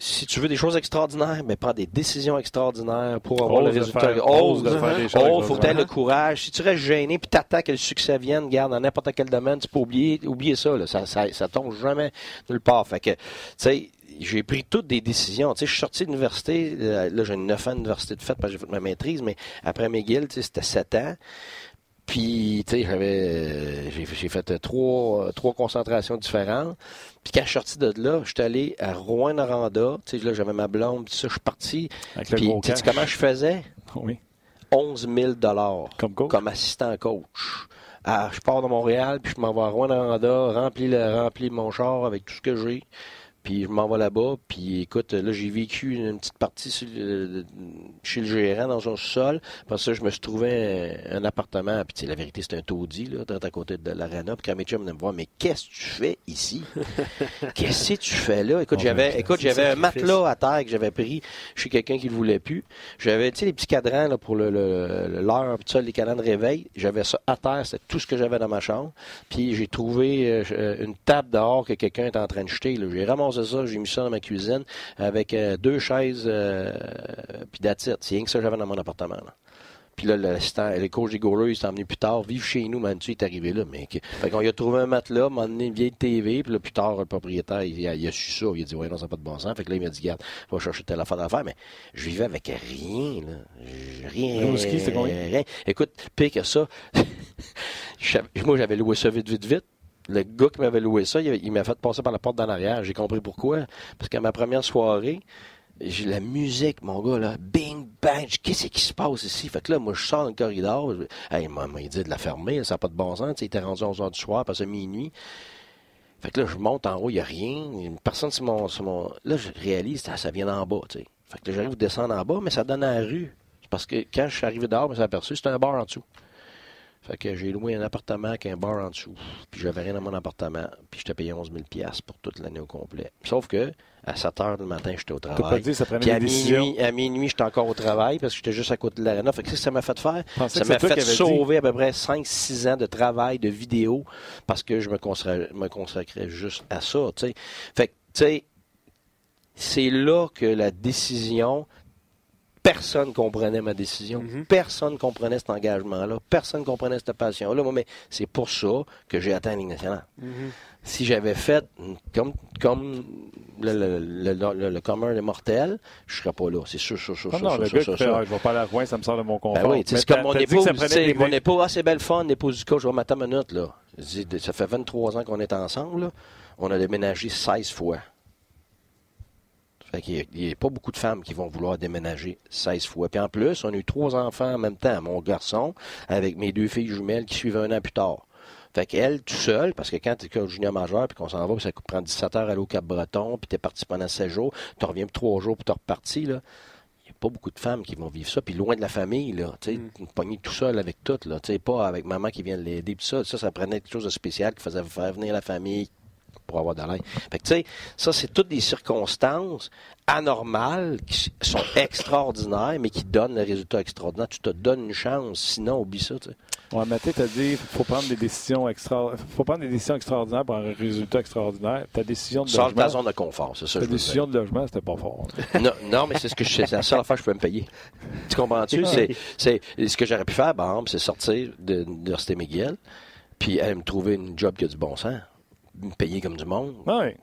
si tu veux des choses extraordinaires, mais prends des décisions extraordinaires pour avoir le résultat. Ose, il faut que le courage. Si tu restes gêné puis t'attends que le succès vienne, garde dans n'importe quel domaine, tu peux oublier, oublier ça, là. Ça, ça, ça tombe jamais nulle part. Fait que, tu sais, j'ai pris toutes des décisions. Tu sais, je suis sorti de l'université, euh, là, j'ai 9 ans d'université de fait parce que j'ai fait ma maîtrise, mais après McGill, tu sais, c'était 7 ans. Puis, tu sais, j'avais, euh, j'ai, fait trois, trois concentrations différentes. Puis quand je suis sorti de là, je suis allé à Rouen-Noranda. Tu sais, là, j'avais ma blonde, puis ça, je suis parti. puis, tu sais comment je faisais? <laughs> Oui. 11 000 comme, comme assistant coach. Ah, je pars de Montréal, puis je m'en vais à Rouen-Noranda, remplis, remplis mon char avec tout ce que j'ai. Puis je m'en vais là-bas. Puis écoute, là, j'ai vécu une petite partie chez le gérant dans son sol. Après ça, je me suis trouvé un, appartement. Puis la vérité, c'est un taudis, là, à côté de l'arena. Puis quand mes chums me voir, mais qu'est-ce que tu fais ici? <laughs> qu'est-ce que tu fais là? Écoute, j'avais, écoute, j'avais un matelas à terre que j'avais pris chez quelqu'un qui ne le voulait plus. J'avais, tu sais, les petits cadrans là, pour le, l'heure, puis ça, les cadrans de réveil. J'avais ça à terre. C'était tout ce que j'avais dans ma chambre. Puis j'ai trouvé euh, une table dehors que quelqu'un était en train de jeter. J'ai ramassé ça, j'ai mis ça dans ma cuisine avec euh, deux chaises euh, puis d'attitude. C'est rien que ça que j'avais dans mon appartement. Puis là, le coach des goalers, il s'est emmené plus tard, vivre chez nous, Manu, il est arrivé là. Mais, fait qu'on a trouvé un matelas, m'a donné une vieille TV, puis là, plus tard, le propriétaire, il, a, su ça, il a dit, ouais, non, ça n'a pas de bon sens. Fait que là, il m'a dit, garde, va chercher telle affaire d'affaires, mais je vivais avec rien, là. Rien. rien. Écoute, pire que ça, <laughs> moi, j'avais loué ça vite, vite, vite le gars qui m'avait loué ça, il, m'a fait passer par la porte d'en arrière. J'ai compris pourquoi. Parce qu'à ma première soirée, j'ai la musique, mon gars, là, bing, bang, qu'est-ce qui se passe ici? Fait que là, moi, je sors dans le corridor, hey, il m'a dit de la fermer, ça n'a pas de bon sens, il était rendu à 11 h du soir, passé minuit. Fait que là, je monte en haut, il n'y a rien, personne sur mon. Là, je réalise, ça, vient d'en bas. Fait que là, j'arrive à descendre en bas, mais ça donne à la rue. Parce que quand je suis arrivé dehors, je me suis aperçu, c'était un bar en dessous. Fait que j'ai loué un appartement avec un bar en dessous. Puis j'avais rien dans mon appartement. Puis je t'ai payé 11 000 pour toute l'année au complet. Sauf que à 7 heures du matin, j'étais au travail. Pas dit, ça puis à minuit, à minuit, j'étais encore au travail parce que j'étais juste à côté de l'arena. Fait que ça m'a fait faire? Ça m'a fait sauver à peu près 5-6 ans de travail, de vidéo, parce que je me consacrais, me consacrais juste à ça. T'sais. Fait que, tu sais, c'est là que la décision personne comprenait ma décision. Mhm. Personne comprenait cet engagement-là. Personne comprenait cette passion-là. Mais c'est pour ça que j'ai atteint la Ligue nationale. Mhm. Si j'avais fait comme, comme le, commun des mortels, je ne serais pas là. C'est sûr, sûr, sûr. Non, le gars qui fait, ah, je vais pas aller à Rouen, ça me sort de mon confort. Ben oui, c'est comme mon épouse, mon épouse, ah, c'est belle fun, l'épouse du coach, je vais mettre minute, là. Ça fait 23 ans qu'on est ensemble, On a déménagé 16 fois. Fait qu'il n'y a, pas beaucoup de femmes qui vont vouloir déménager 16 fois. Puis en plus, on a eu trois enfants en même temps. Mon garçon, avec mes deux filles jumelles qui suivent un an plus tard. Fait qu'elle, tout seul, parce que quand tu es junior majeur, puis qu'on s'en va, puis ça prend 17 heures à aller au Cap-Breton, puis tu es parti pendant 16 jours, tu reviens pour 3 jours, puis tu reparti, là pas beaucoup de femmes qui vont vivre ça, puis loin de la famille, là, tu sais, mm. tout seul avec tout, là, tu sais, pas avec maman qui vient l'aider, puis ça, ça, ça prenait quelque chose de spécial qui faisait faire venir la famille pour avoir de l'aide. Fait que, tu sais, ça, c'est toutes des circonstances anormales qui sont extraordinaires, mais qui donnent le résultat extraordinaire. Tu te donnes une chance, sinon, oublie ça, tu sais. Ouais, Mathieu t'a dit faut prendre des décisions extra... faut prendre des décisions extraordinaires pour un résultat extraordinaire. Ta décision de de ta zone de confort, c'est ça. Ta décision de logement, c'était pas fort. <laughs> non, non, mais c'est ce que je c'est la seule affaire que je peux me payer. Tu comprends-tu? c'est, c'est, ce que j'aurais pu faire, par exemple, c'est sortir de l'Université McGill, puis aller me trouver une job qui a du bon sens, me payer comme du monde,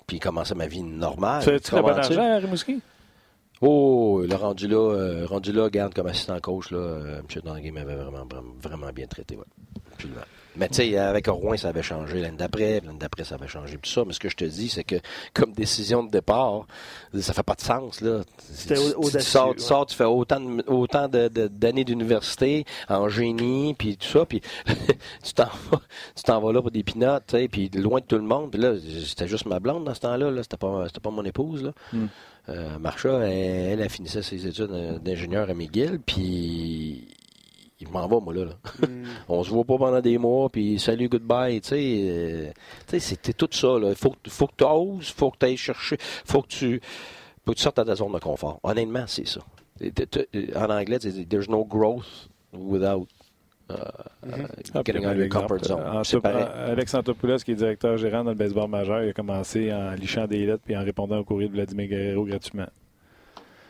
puis commencer ma vie normale. Tu as bon argent à Rimouski? Oh, le rendu là, euh, rendu là, garde comme assistant coach, là, euh, M. Tanguay m'avait vraiment, vraiment bien traité. Ouais. Mais tu sais, avec Rouen, ça avait changé l'année d'après, l'année d'après, ça avait changé tout ça. Mais ce que je te dis, c'est que comme décision de départ, ça fait pas de sens. Là. Tu, tu, sors, tu, sors, tu fais autant, de, autant de, d'années d'université en génie, puis tout ça, puis <laughs> tu t'en vas, tu t'en vas là pour des pinottes, puis loin de tout le monde. Puis là, c'était juste ma blonde dans ce temps-là, là. C'était pas, c'était pas mon épouse, là. Hmm. Euh, Marcha, elle, elle, finissait ses études d'ingénieur à McGill, puis il m'en va, moi, là. Mm. <laughs> on se voit pas pendant des mois, puis salut, goodbye, tu sais. Euh, tu sais, c'était tout ça, là. Faut, faut que tu oses, faut que tu ailles chercher, faut que tu, faut que tu sortes de ta zone de confort. Honnêtement, c'est ça. En anglais, c'est There's no growth without uh, getting out of your comfort zone. Alex Antopoulos, qui est directeur gérant dans le baseball majeur, il a commencé en lichant des lettres puis en répondant au courrier de Vladimir Guerrero gratuitement.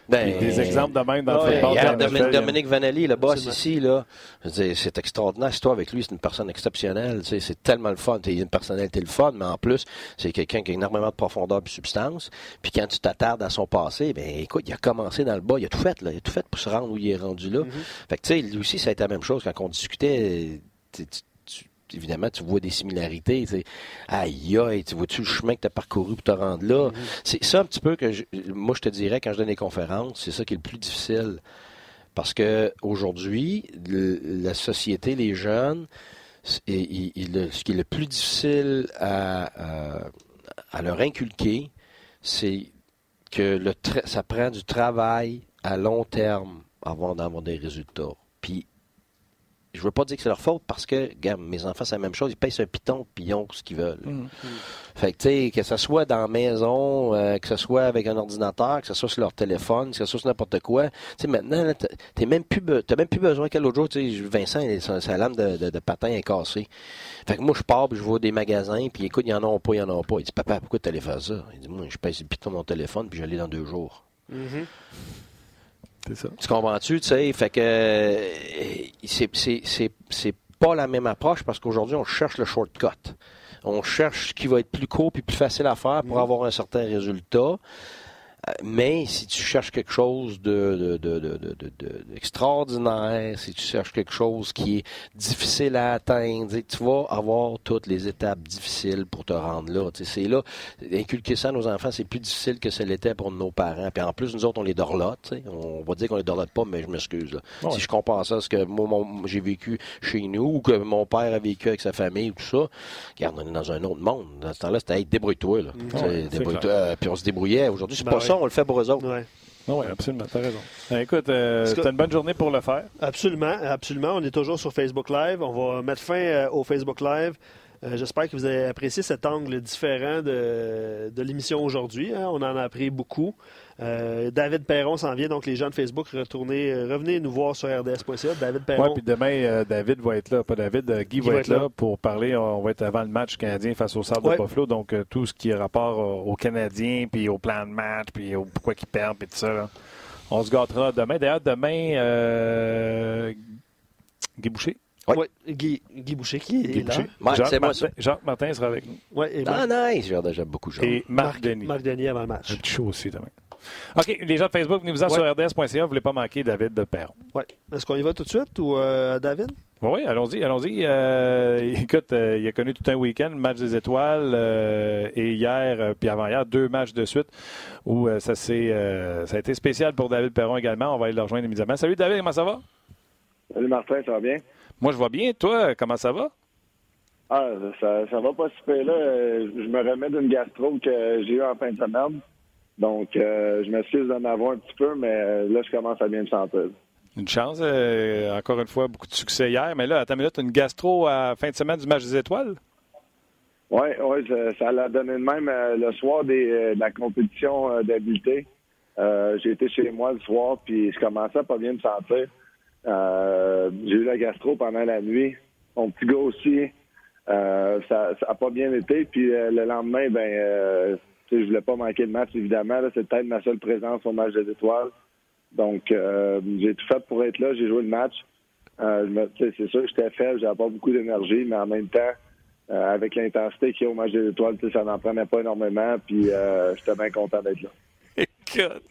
Ben, des exemples de même dans le football. Dominique, Dominique Vanelli, le boss ici, là, c'est extraordinaire. C'est toi avec lui, c'est une personne exceptionnelle. C'est tellement le fun. Il a une personnalité le fun, mais en plus, c'est quelqu'un qui a énormément de profondeur et substance. Puis quand tu t'attardes à son passé, ben écoute, il a commencé dans le bas, il a tout fait, là. Il a tout fait pour se rendre où il est rendu là. Mm-hmm. Fait que tu sais, lui aussi, ça a été la même chose quand on discutait évidemment, tu vois des similarités. sais. Aïe, aïe, tu vois-tu le chemin que tu as parcouru pour te rendre là? Mm-hmm. C'est ça un petit peu que, moi, je te dirais, quand je donne des conférences, c'est ça qui est le plus difficile. Parce que aujourd'hui, la société, les jeunes, et, ce qui est le plus difficile à, à, leur inculquer, c'est que le ça prend du travail à long terme avant d'avoir des résultats. Puis je veux pas dire que c'est leur faute parce que, regarde, mes enfants, c'est la même chose. Ils payent un piton puis ils ont ce qu'ils veulent. Mm. Fait que, tu sais, que ce soit dans la maison, euh, que ce soit avec un ordinateur, que ce soit sur leur téléphone, que ce soit sur n'importe quoi. Tu sais, maintenant, tu même plus, même plus besoin qu'à l'autre jour. Tu sais, Vincent, sa, lame de, de, patin est cassée. Fait que moi, je pars puis je vois des magasins puis écoute, il y en a pas, il y en a pas. Il dit, papa, pourquoi tu allais faire ça? Il dit, moi, je paye le piton de mon téléphone puis j'allais dans deux jours. Tu comprends-tu, tu sais? Fait que euh, c'est pas la même approche parce qu'aujourd'hui, on cherche le shortcut. On cherche ce qui va être plus court et plus facile à faire pour mm. avoir un certain résultat. Mais si tu cherches quelque chose de, d'extraordinaire, si tu cherches quelque chose qui est difficile à atteindre, tu vas avoir toutes les étapes difficiles pour te rendre là. C'est là, inculquer ça à nos enfants, c'est plus difficile que ce l'était pour nos parents. Puis en plus, nous autres, on les dorlote. On va dire qu'on les dorlote pas, mais je m'excuse. Si je compare ça à ce que moi, j'ai vécu chez nous ou que mon père a vécu avec sa famille ou tout ça, regarde, on est dans un autre monde. Dans ce temps-là, c'était hey, débrouille-toi. Là. débrouille-toi. puis on se débrouillait. Aujourd'hui, c'est ben pas ça on le fait pour eux autres. oui, absolument, tu as raison. Ben, écoute, euh, c'est une bonne journée pour le faire. Absolument, absolument. On est toujours sur Facebook Live. On va mettre fin euh, au Facebook Live. Euh, j'espère que vous avez apprécié cet angle différent de, l'émission aujourd'hui. Hein. On en a appris beaucoup. Euh, David Perron s'en vient, donc les gens de Facebook, retournez, euh, revenez nous voir sur rds.ca. David Perron. Oui, puis demain, David va être là, pas David, Guy, va, être là, pour parler. On va être avant le match canadien face au Sable de Buffalo, donc tout ce qui est rapport aux Canadiens, puis au plan de match, puis au pourquoi ils perdent, puis tout ça. On se gâtera demain. D'ailleurs, demain, Guy Boucher? Oui, Guy, Guy, Boucher qui est là. c'est moi, Jacques Martin sera avec nous. Ouais, ah, nice! J'aime beaucoup Jean. Et Marc, Denis. Marc Denis avant le match. C'est chaud aussi demain. OK, les gens de Facebook, venez-vous-en sur rds.ca. Vous ne voulez pas manquer David de Perron. Oui. Est-ce qu'on y va tout de suite ou euh, David? Oui, allons-y, allons-y. Euh, <laughs> écoute, euh, il a connu tout un week-end, match des étoiles, euh, et hier, puis avant-hier, deux matchs de suite où ça, s'est, ça a été spécial pour David Perron également. On va aller le rejoindre immédiatement. Salut David, comment ça va? Salut Martin, ça va bien? Moi, je vais bien. Toi, comment ça va? Ah, ça, ça va pas super là. Je me remets d'une gastro que j'ai eu en fin de semaine. Donc, je m'excuse d'en avoir un petit peu, mais là, je commence à bien me sentir. Une chance. Euh, encore une fois, beaucoup de succès hier. Mais là, à ta minute, une gastro à fin de semaine du match des étoiles? Oui, ouais, ça, l'a donné de même euh, le soir des, euh, de la compétition d'habileté. j'ai été chez moi le soir, puis je commençais à pas bien me sentir. j'ai eu la gastro pendant la nuit. Mon petit gars aussi. ça n'a pas bien été. Puis le lendemain, ben, je voulais pas manquer de match, évidemment. C'est peut-être ma seule présence au match des étoiles. Donc, euh, j'ai tout fait pour être là. J'ai joué le match. Euh, c'est sûr que j'étais faible, j'avais pas beaucoup d'énergie, mais en même temps, euh, avec l'intensité qu'il y a au match des étoiles, ça n'en prenait pas énormément, puis j'étais bien content d'être là. <laughs> Écoute,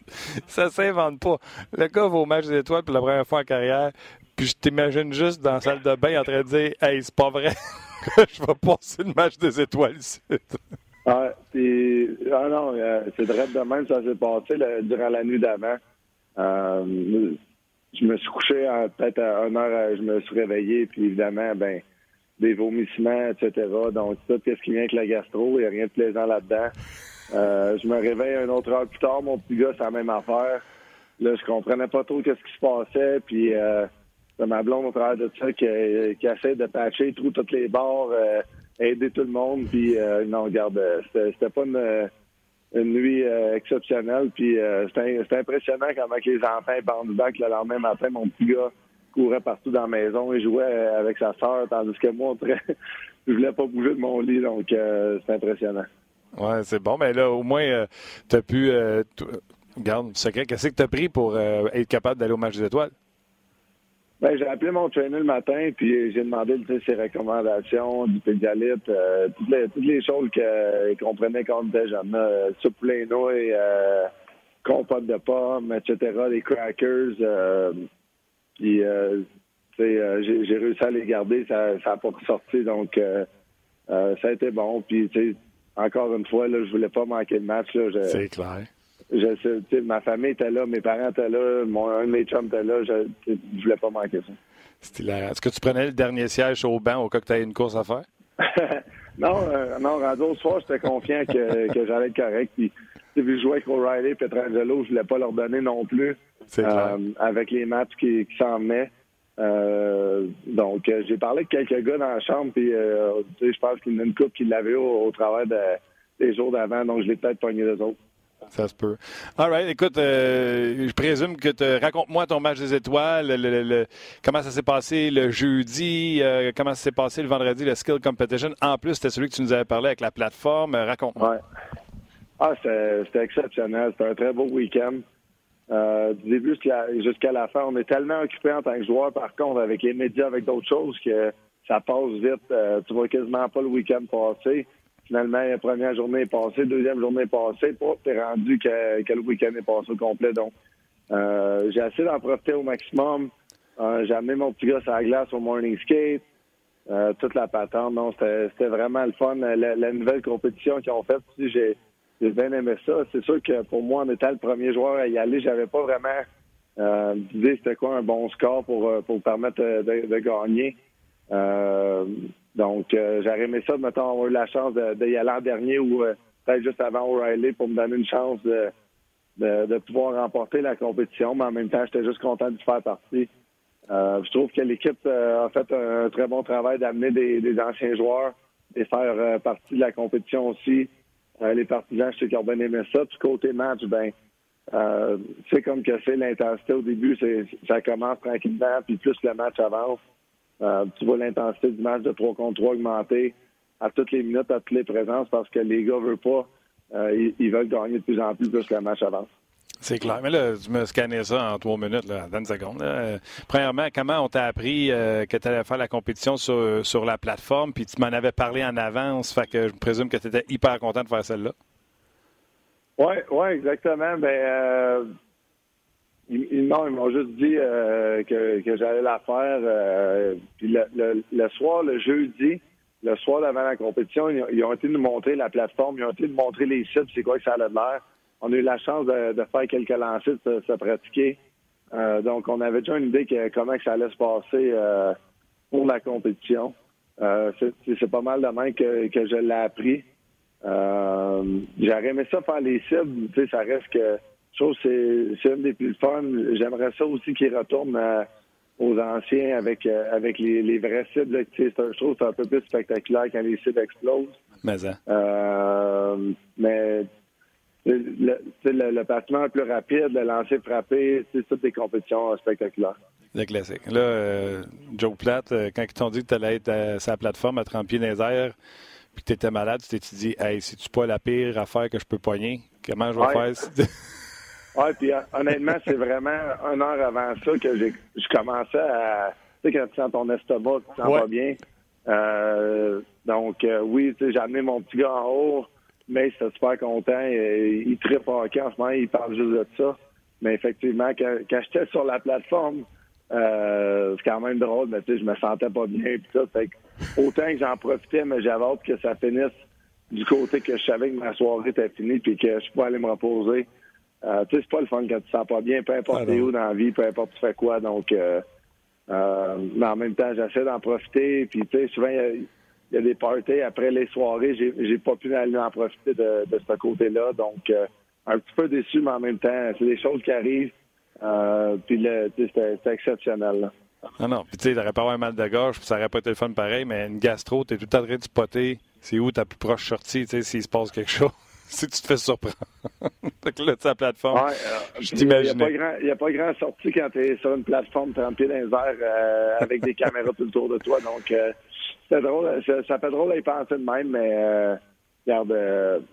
ça s'invente pas. Le gars va au match des étoiles pour la première fois en carrière, puis je t'imagine juste dans la salle de bain en train de dire Hey, c'est pas vrai <laughs> je vais passer le match des étoiles ici. Ah, ah non, c'est vrai de même, ça s'est passé durant la nuit d'avant. Euh, je me suis couché peut-être à une heure, euh, je me suis réveillé, puis évidemment, ben des vomissements, etc. Donc, tout ce qui vient avec la gastro, il n'y a rien de plaisant là-dedans. Euh, je me réveille une autre heure plus tard, mon petit gars, c'est la même affaire. Là, je comprenais pas trop ce qui se passait, puis euh, ma blonde au travers de ça qui, qui essaie de patcher tout, toutes les bords, aider tout le monde, puis non, regarde, c'était pas une une nuit euh, exceptionnelle. Puis euh, c'était impressionnant comment les enfants bandent du bac le lendemain matin. Mon petit gars courait partout dans la maison et jouait euh, avec sa soeur, tandis que moi, <laughs> je voulais pas bouger de mon lit. Donc, c'est impressionnant. Ouais, c'est bon. Mais là, au moins, tu as pu. Garde, secret, qu'est-ce que tu as pris pour être capable d'aller au match des étoiles? Ben, j'ai appelé mon trainer le matin, puis j'ai demandé ses recommandations, du pédialyte, euh, toutes, les, toutes les choses qu'on prenait quand on était jeune. Euh, soupe plein nouilles, euh, compote de pommes, etc., les crackers. Euh, puis, euh, j'ai réussi à les garder, ça n'a pas ressorti, donc ça a été bon. Puis, encore une fois, là, je voulais pas manquer de match. C'est clair je sais, ma famille était là, mes parents étaient là, mon, un de mes chums était là, je, je voulais pas manquer ça. Est-ce que tu prenais le dernier siège au banc au cas que tu aies une course à faire? <laughs> non, euh, non, rendu au soir, j'étais confiant que, <laughs> que j'allais être correct. Puis, vu jouer avec O'Reilly et Petrangelo, je voulais pas leur donner non plus euh, avec les matchs qui, qui s'en venaient. Euh, donc, euh, j'ai parlé avec quelques gars dans la chambre, puis euh, je pense qu'il y en a une couple qui l'avait au, au travers des jours d'avant, donc je l'ai peut-être pogné les autres. Ça se peut. All right. Écoute, euh, je présume que tu raconte-moi ton match des étoiles, le, comment ça s'est passé le jeudi, euh, comment ça s'est passé le vendredi, le Skill Competition. En plus, c'était celui que tu nous avais parlé avec la plateforme. Euh, raconte-moi. Ouais. Ah, c'était exceptionnel. C'était un très beau week-end. du début jusqu'à la fin, on est tellement occupé en tant que joueur, par contre, avec les médias, avec d'autres choses, que ça passe vite. tu vois quasiment pas le week-end passer. Finalement, la première journée est passée, deuxième journée est passée. Pas, t'es rendu que, le week-end est passé au complet. Donc, euh, j'ai essayé d'en profiter au maximum. Euh, j'ai amené mon petit gars sur la glace au morning skate. Euh, toute la patente. Non, c'était vraiment le fun. La, nouvelle compétition qu'ils ont faite, j'ai bien aimé ça. C'est sûr que pour moi, en étant le premier joueur à y aller, j'avais pas vraiment euh, c'était quoi un bon score pour, pour permettre de, de gagner. Euh, donc, euh, j'aurais aimé ça, mettons, avoir eu la chance de, y aller en dernier ou euh, peut-être juste avant O'Reilly pour me donner une chance de, de, pouvoir remporter la compétition, mais en même temps, j'étais juste content de faire partie. Euh, je trouve que l'équipe a fait un, très bon travail d'amener des, anciens joueurs et faire partie de la compétition aussi. les partisans, je sais qu'ils ont bien aimé ça. Puis côté match, ben, c'est comme que c'est l'intensité au début, ça commence tranquillement, puis plus le match avance. Euh, tu vois l'intensité du match de 3 contre 3 augmenter à toutes les minutes, à toutes les présences, parce que les gars veulent pas. Euh, ils, veulent gagner de plus en plus plus que le match avance. C'est clair. Mais là, tu me scannais ça en trois minutes, là, dans une seconde. premièrement, comment on t'a appris euh, que tu allais faire la compétition sur, sur la plateforme, puis tu m'en avais parlé en avance, fait que je présume que tu étais hyper content de faire celle-là? Oui, ouais, exactement. Ben, non, ils m'ont juste dit euh, que, que j'allais la faire. Euh, puis le, le, soir, le jeudi, le soir avant la compétition, ils, ont été nous montrer la plateforme, ils ont été nous montrer les sites, c'est quoi que ça allait de l'air. On a eu la chance de, faire quelques lancers, de se pratiquer. Euh, donc, on avait déjà une idée de comment que ça allait se passer pour la compétition. c'est pas mal de main que, que je l'ai appris. J'aurais aimé ça faire les cibles. Tu sais, ça reste que c'est une des plus fun. J'aimerais ça aussi qu'ils retournent euh, aux anciens avec, euh, avec les, les vrais cibles. je trouve que c'est un peu plus spectaculaire quand les cibles explosent. Mais, hein. euh, mais le, le, le, placement plus rapide, le lancer frappé, c'est toutes des compétitions spectaculaires. Le classique. Là, Joe Platt, quand ils t'ont dit que tu allais être à sa plateforme à 30 pieds dans les airs, puis que tu étais malade, tu t'es dit, hey, c'est-tu pas la pire affaire que je peux poigner? Comment je vais faire? <laughs> Oui, puis honnêtement, c'est vraiment une heure avant ça que j'ai je commençais à. Tu sais, quand tu sens ton estomac, tu sens pas bien. Euh, donc, euh, oui, tu sais, j'ai amené mon petit gars en haut, mais il était super content. Il, il tripe en ce moment, il parle juste de ça. Mais effectivement, quand, quand j'étais sur la plateforme, euh, c'est quand même drôle, mais tu sais, je me sentais pas bien. Pis ça, fait autant que j'en profitais, mais j'avais hâte que ça finisse du côté que je savais que ma soirée était finie puis que je pouvais aller me reposer. Euh, tu sais, c'est pas le fun quand tu te sens pas bien, peu importe ah où dans la vie, peu importe tu fais quoi. Donc, euh, euh, mais en même temps, j'essaie d'en profiter. Puis, tu sais, souvent, il y, a des parties après les soirées. J'ai, pas pu aller en profiter de, de ce côté-là. Donc, un petit peu déçu, mais en même temps, c'est des choses qui arrivent. puis, le, c'était, c'était exceptionnel. Là. Non, non. Puis, tu sais, t'aurais pas avoir mal de gorge, puis ça aurait pas été le fun pareil, mais une gastro, t'es tout en train de spotter. C'est où ta plus proche sortie, tu sais, s'il se passe quelque chose. <laughs> si tu te fais surprendre. <laughs> Donc là, tu la plateforme. Ouais, euh, je t'imagine. Il n'y a, pas grand sortie quand tu es sur une plateforme 30 pieds dans les airs euh, avec des <laughs> caméras tout autour de toi. Donc, euh, c'est drôle. Ça, fait drôle à y penser de même, mais regarde,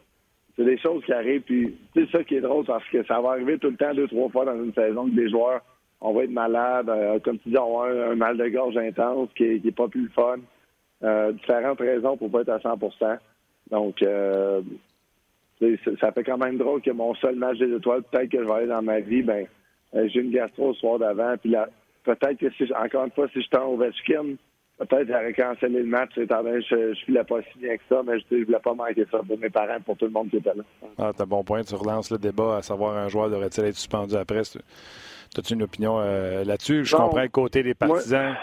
c'est des choses qui arrivent. Puis, c'est ça qui est drôle parce que ça va arriver tout le temps, deux, trois fois dans une saison que des joueurs, on va être malade. comme tu dis, on va avoir un, mal de gorge intense qui n'est pas plus le fun. différentes raisons pour pas être à 100% Donc, ça fait quand même drôle que mon seul match des étoiles, peut-être que je vais aller dans ma vie, ben euh, j'ai une gastro le soir d'avant, puis peut-être que si encore une fois, si j'étais en Ovechkin, peut-être j'aurais cancellé le match, étant donné je ne filais pas si bien que ça, mais je ne voulais pas manquer ça pour mes parents, pour tout le monde qui était là. Ah, t'as bon point, tu relances le débat à savoir un joueur devrait-il être suspendu après. As-tu une opinion euh, là-dessus? Je comprends le côté des partisans.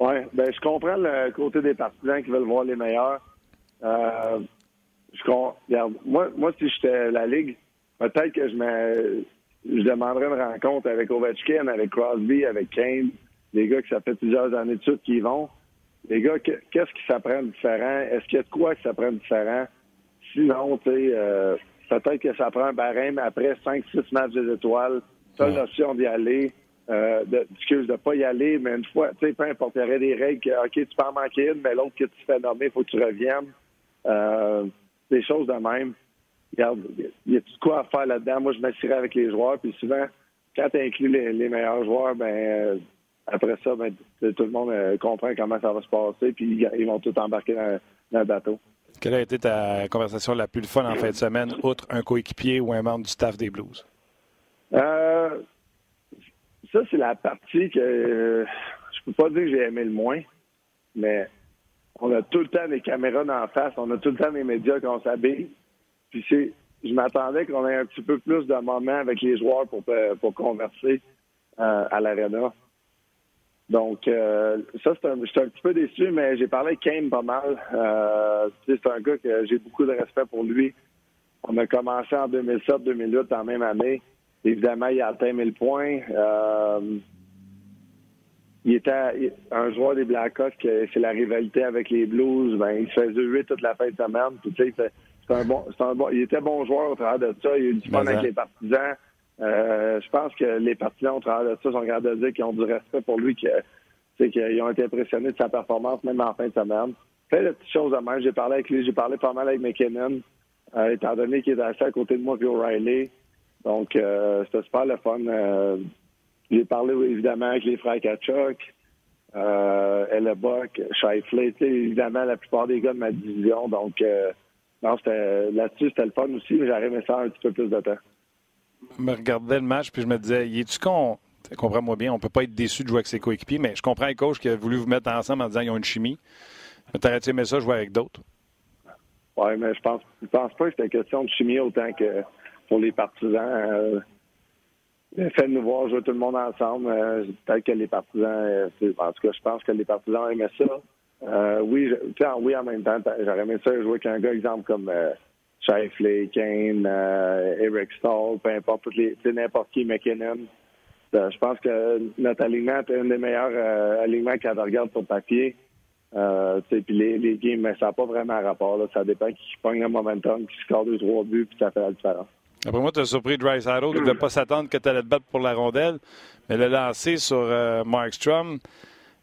Oui, ben, je comprends le côté des partisans qui veulent voir les meilleurs. Euh, je, regarde, moi, moi, si j'étais la Ligue, peut-être que je me, je demanderais une rencontre avec Ovechkin, avec Crosby, avec Kane, les gars qui ça fait plusieurs années de suite qui y vont. Les gars, qu'est-ce qui s'apprend différent? Est-ce qu'il y a de quoi qui s'apprend différent? Sinon, tu sais, euh, peut-être que ça prend un barème après 5-6 matchs des étoiles. Tu as l'option d'y aller. Euh, de, excuse de pas y aller, mais une fois, tu sais, peu importe, il y aurait des règles que, OK, tu peux en manquer une, mais l'autre que tu fais nommer, il faut que tu reviennes. Euh, des choses de même. Regarde, il y a tout quoi à faire là-dedans? Moi, je m'assirais avec les joueurs, puis souvent, quand tu inclus les, meilleurs joueurs, ben euh, après ça, ben, tout le monde euh, comprend comment ça va se passer, puis ils vont tout embarquer dans, le bateau. Quelle a été ta conversation la plus fun en fin de semaine, outre un coéquipier ou un membre du staff des Blues? Euh, ça, c'est la partie que je peux pas dire que j'ai aimé le moins, mais on a tout le temps des caméras la face, on a tout le temps des médias quand on s'habille. Puis c'est, je m'attendais qu'on ait un petit peu plus de moments avec les joueurs pour, euh, pour converser euh, à l'arena. Donc, euh, ça, c'est un, je suis un petit peu déçu, mais j'ai parlé avec Kane pas mal. c'est un gars que j'ai beaucoup de respect pour lui. On a commencé en 2007-2008, en même année. Évidemment, il a atteint 1000 points il était un joueur des Blackhawks, c'est la rivalité avec les Blues. Ben, il se faisait 8 toute la fin de semaine. tu sais, c'est un bon, un bon, il était bon joueur au travers de ça. Il a eu du fun avec les partisans. Euh, je pense que les partisans au travers de ça sont capables de dire qu'ils ont du respect pour lui, qu'ils ont été impressionnés de sa performance, même en fin de semaine. Plein de petites choses à même. J'ai parlé avec lui, j'ai parlé pas mal avec McKinnon, euh, étant donné qu'il est assis à côté de moi puis O'Reilly. Donc, euh, c'était super le fun. J'ai parlé évidemment avec les frères Kachuk, euh, Ellebuck, Scheifele, évidemment la plupart des gars de ma division. Donc, euh, non, là-dessus, c'était le fun aussi, mais j'aurais aimé ça un petit peu plus de temps. me regardais le match puis je me disais, y est-tu con? Comprends-moi bien, on peut pas être déçu de jouer avec ses coéquipiers, mais je comprends un coach qui a voulu vous mettre ensemble en disant qu'ils ont une chimie. Mais t'aurais-tu aimé ça jouer avec d'autres? Oui, mais je pense, je pense pas que c'était question de chimie autant que pour les partisans. Euh, le fait de nous voir jouer tout le monde ensemble, euh, peut-être que les partisans, euh, en tout cas, je pense que les partisans aimaient ça. Euh, oui, je, oui, en même temps, j'aurais aimé ça jouer avec un gars, exemple, comme euh, Shifley, Kane, euh, Eric Stall, peu importe, n'importe qui, McKinnon. je pense que notre alignement est un des meilleurs alignements quand regarde sur papier. puis les, games, ça n'a pas vraiment rapport. Là. Ça dépend qui pogne le momentum, qui score deux, trois buts, puis ça fait la différence. Après moi, tu as surpris Dry Saddle. Tu ne devais pas s'attendre que tu allais te battre pour la rondelle. Mais le lancer sur euh, Mark Strum,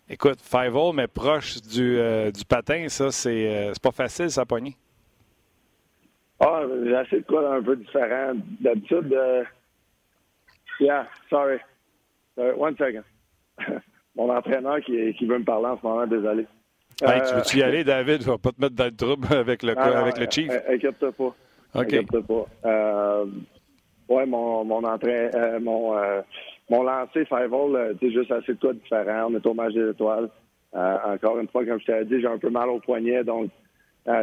écoute, five hole, mais proche du, euh, du patin, ça, c'est euh, pas facile, ça, poignée. Ah, j'ai assez de quoi un peu différent. D'habitude, yeah, sorry. one second. <laughs> Mon entraîneur qui, qui, veut me parler en ce moment, désolé. Hey, tu veux-tu y aller, David? Je vais pas te mettre dans le trouble avec le, <laughs> ah, avec le Chief. Inquiète-toi pas. OK. Euh, ouais, mon, entrée, euh, mon, euh, mon lancer five hole, c'est juste assez de quoi différent. On est au match des étoiles. encore une fois, comme je t'ai dit, j'ai un peu mal au poignet, donc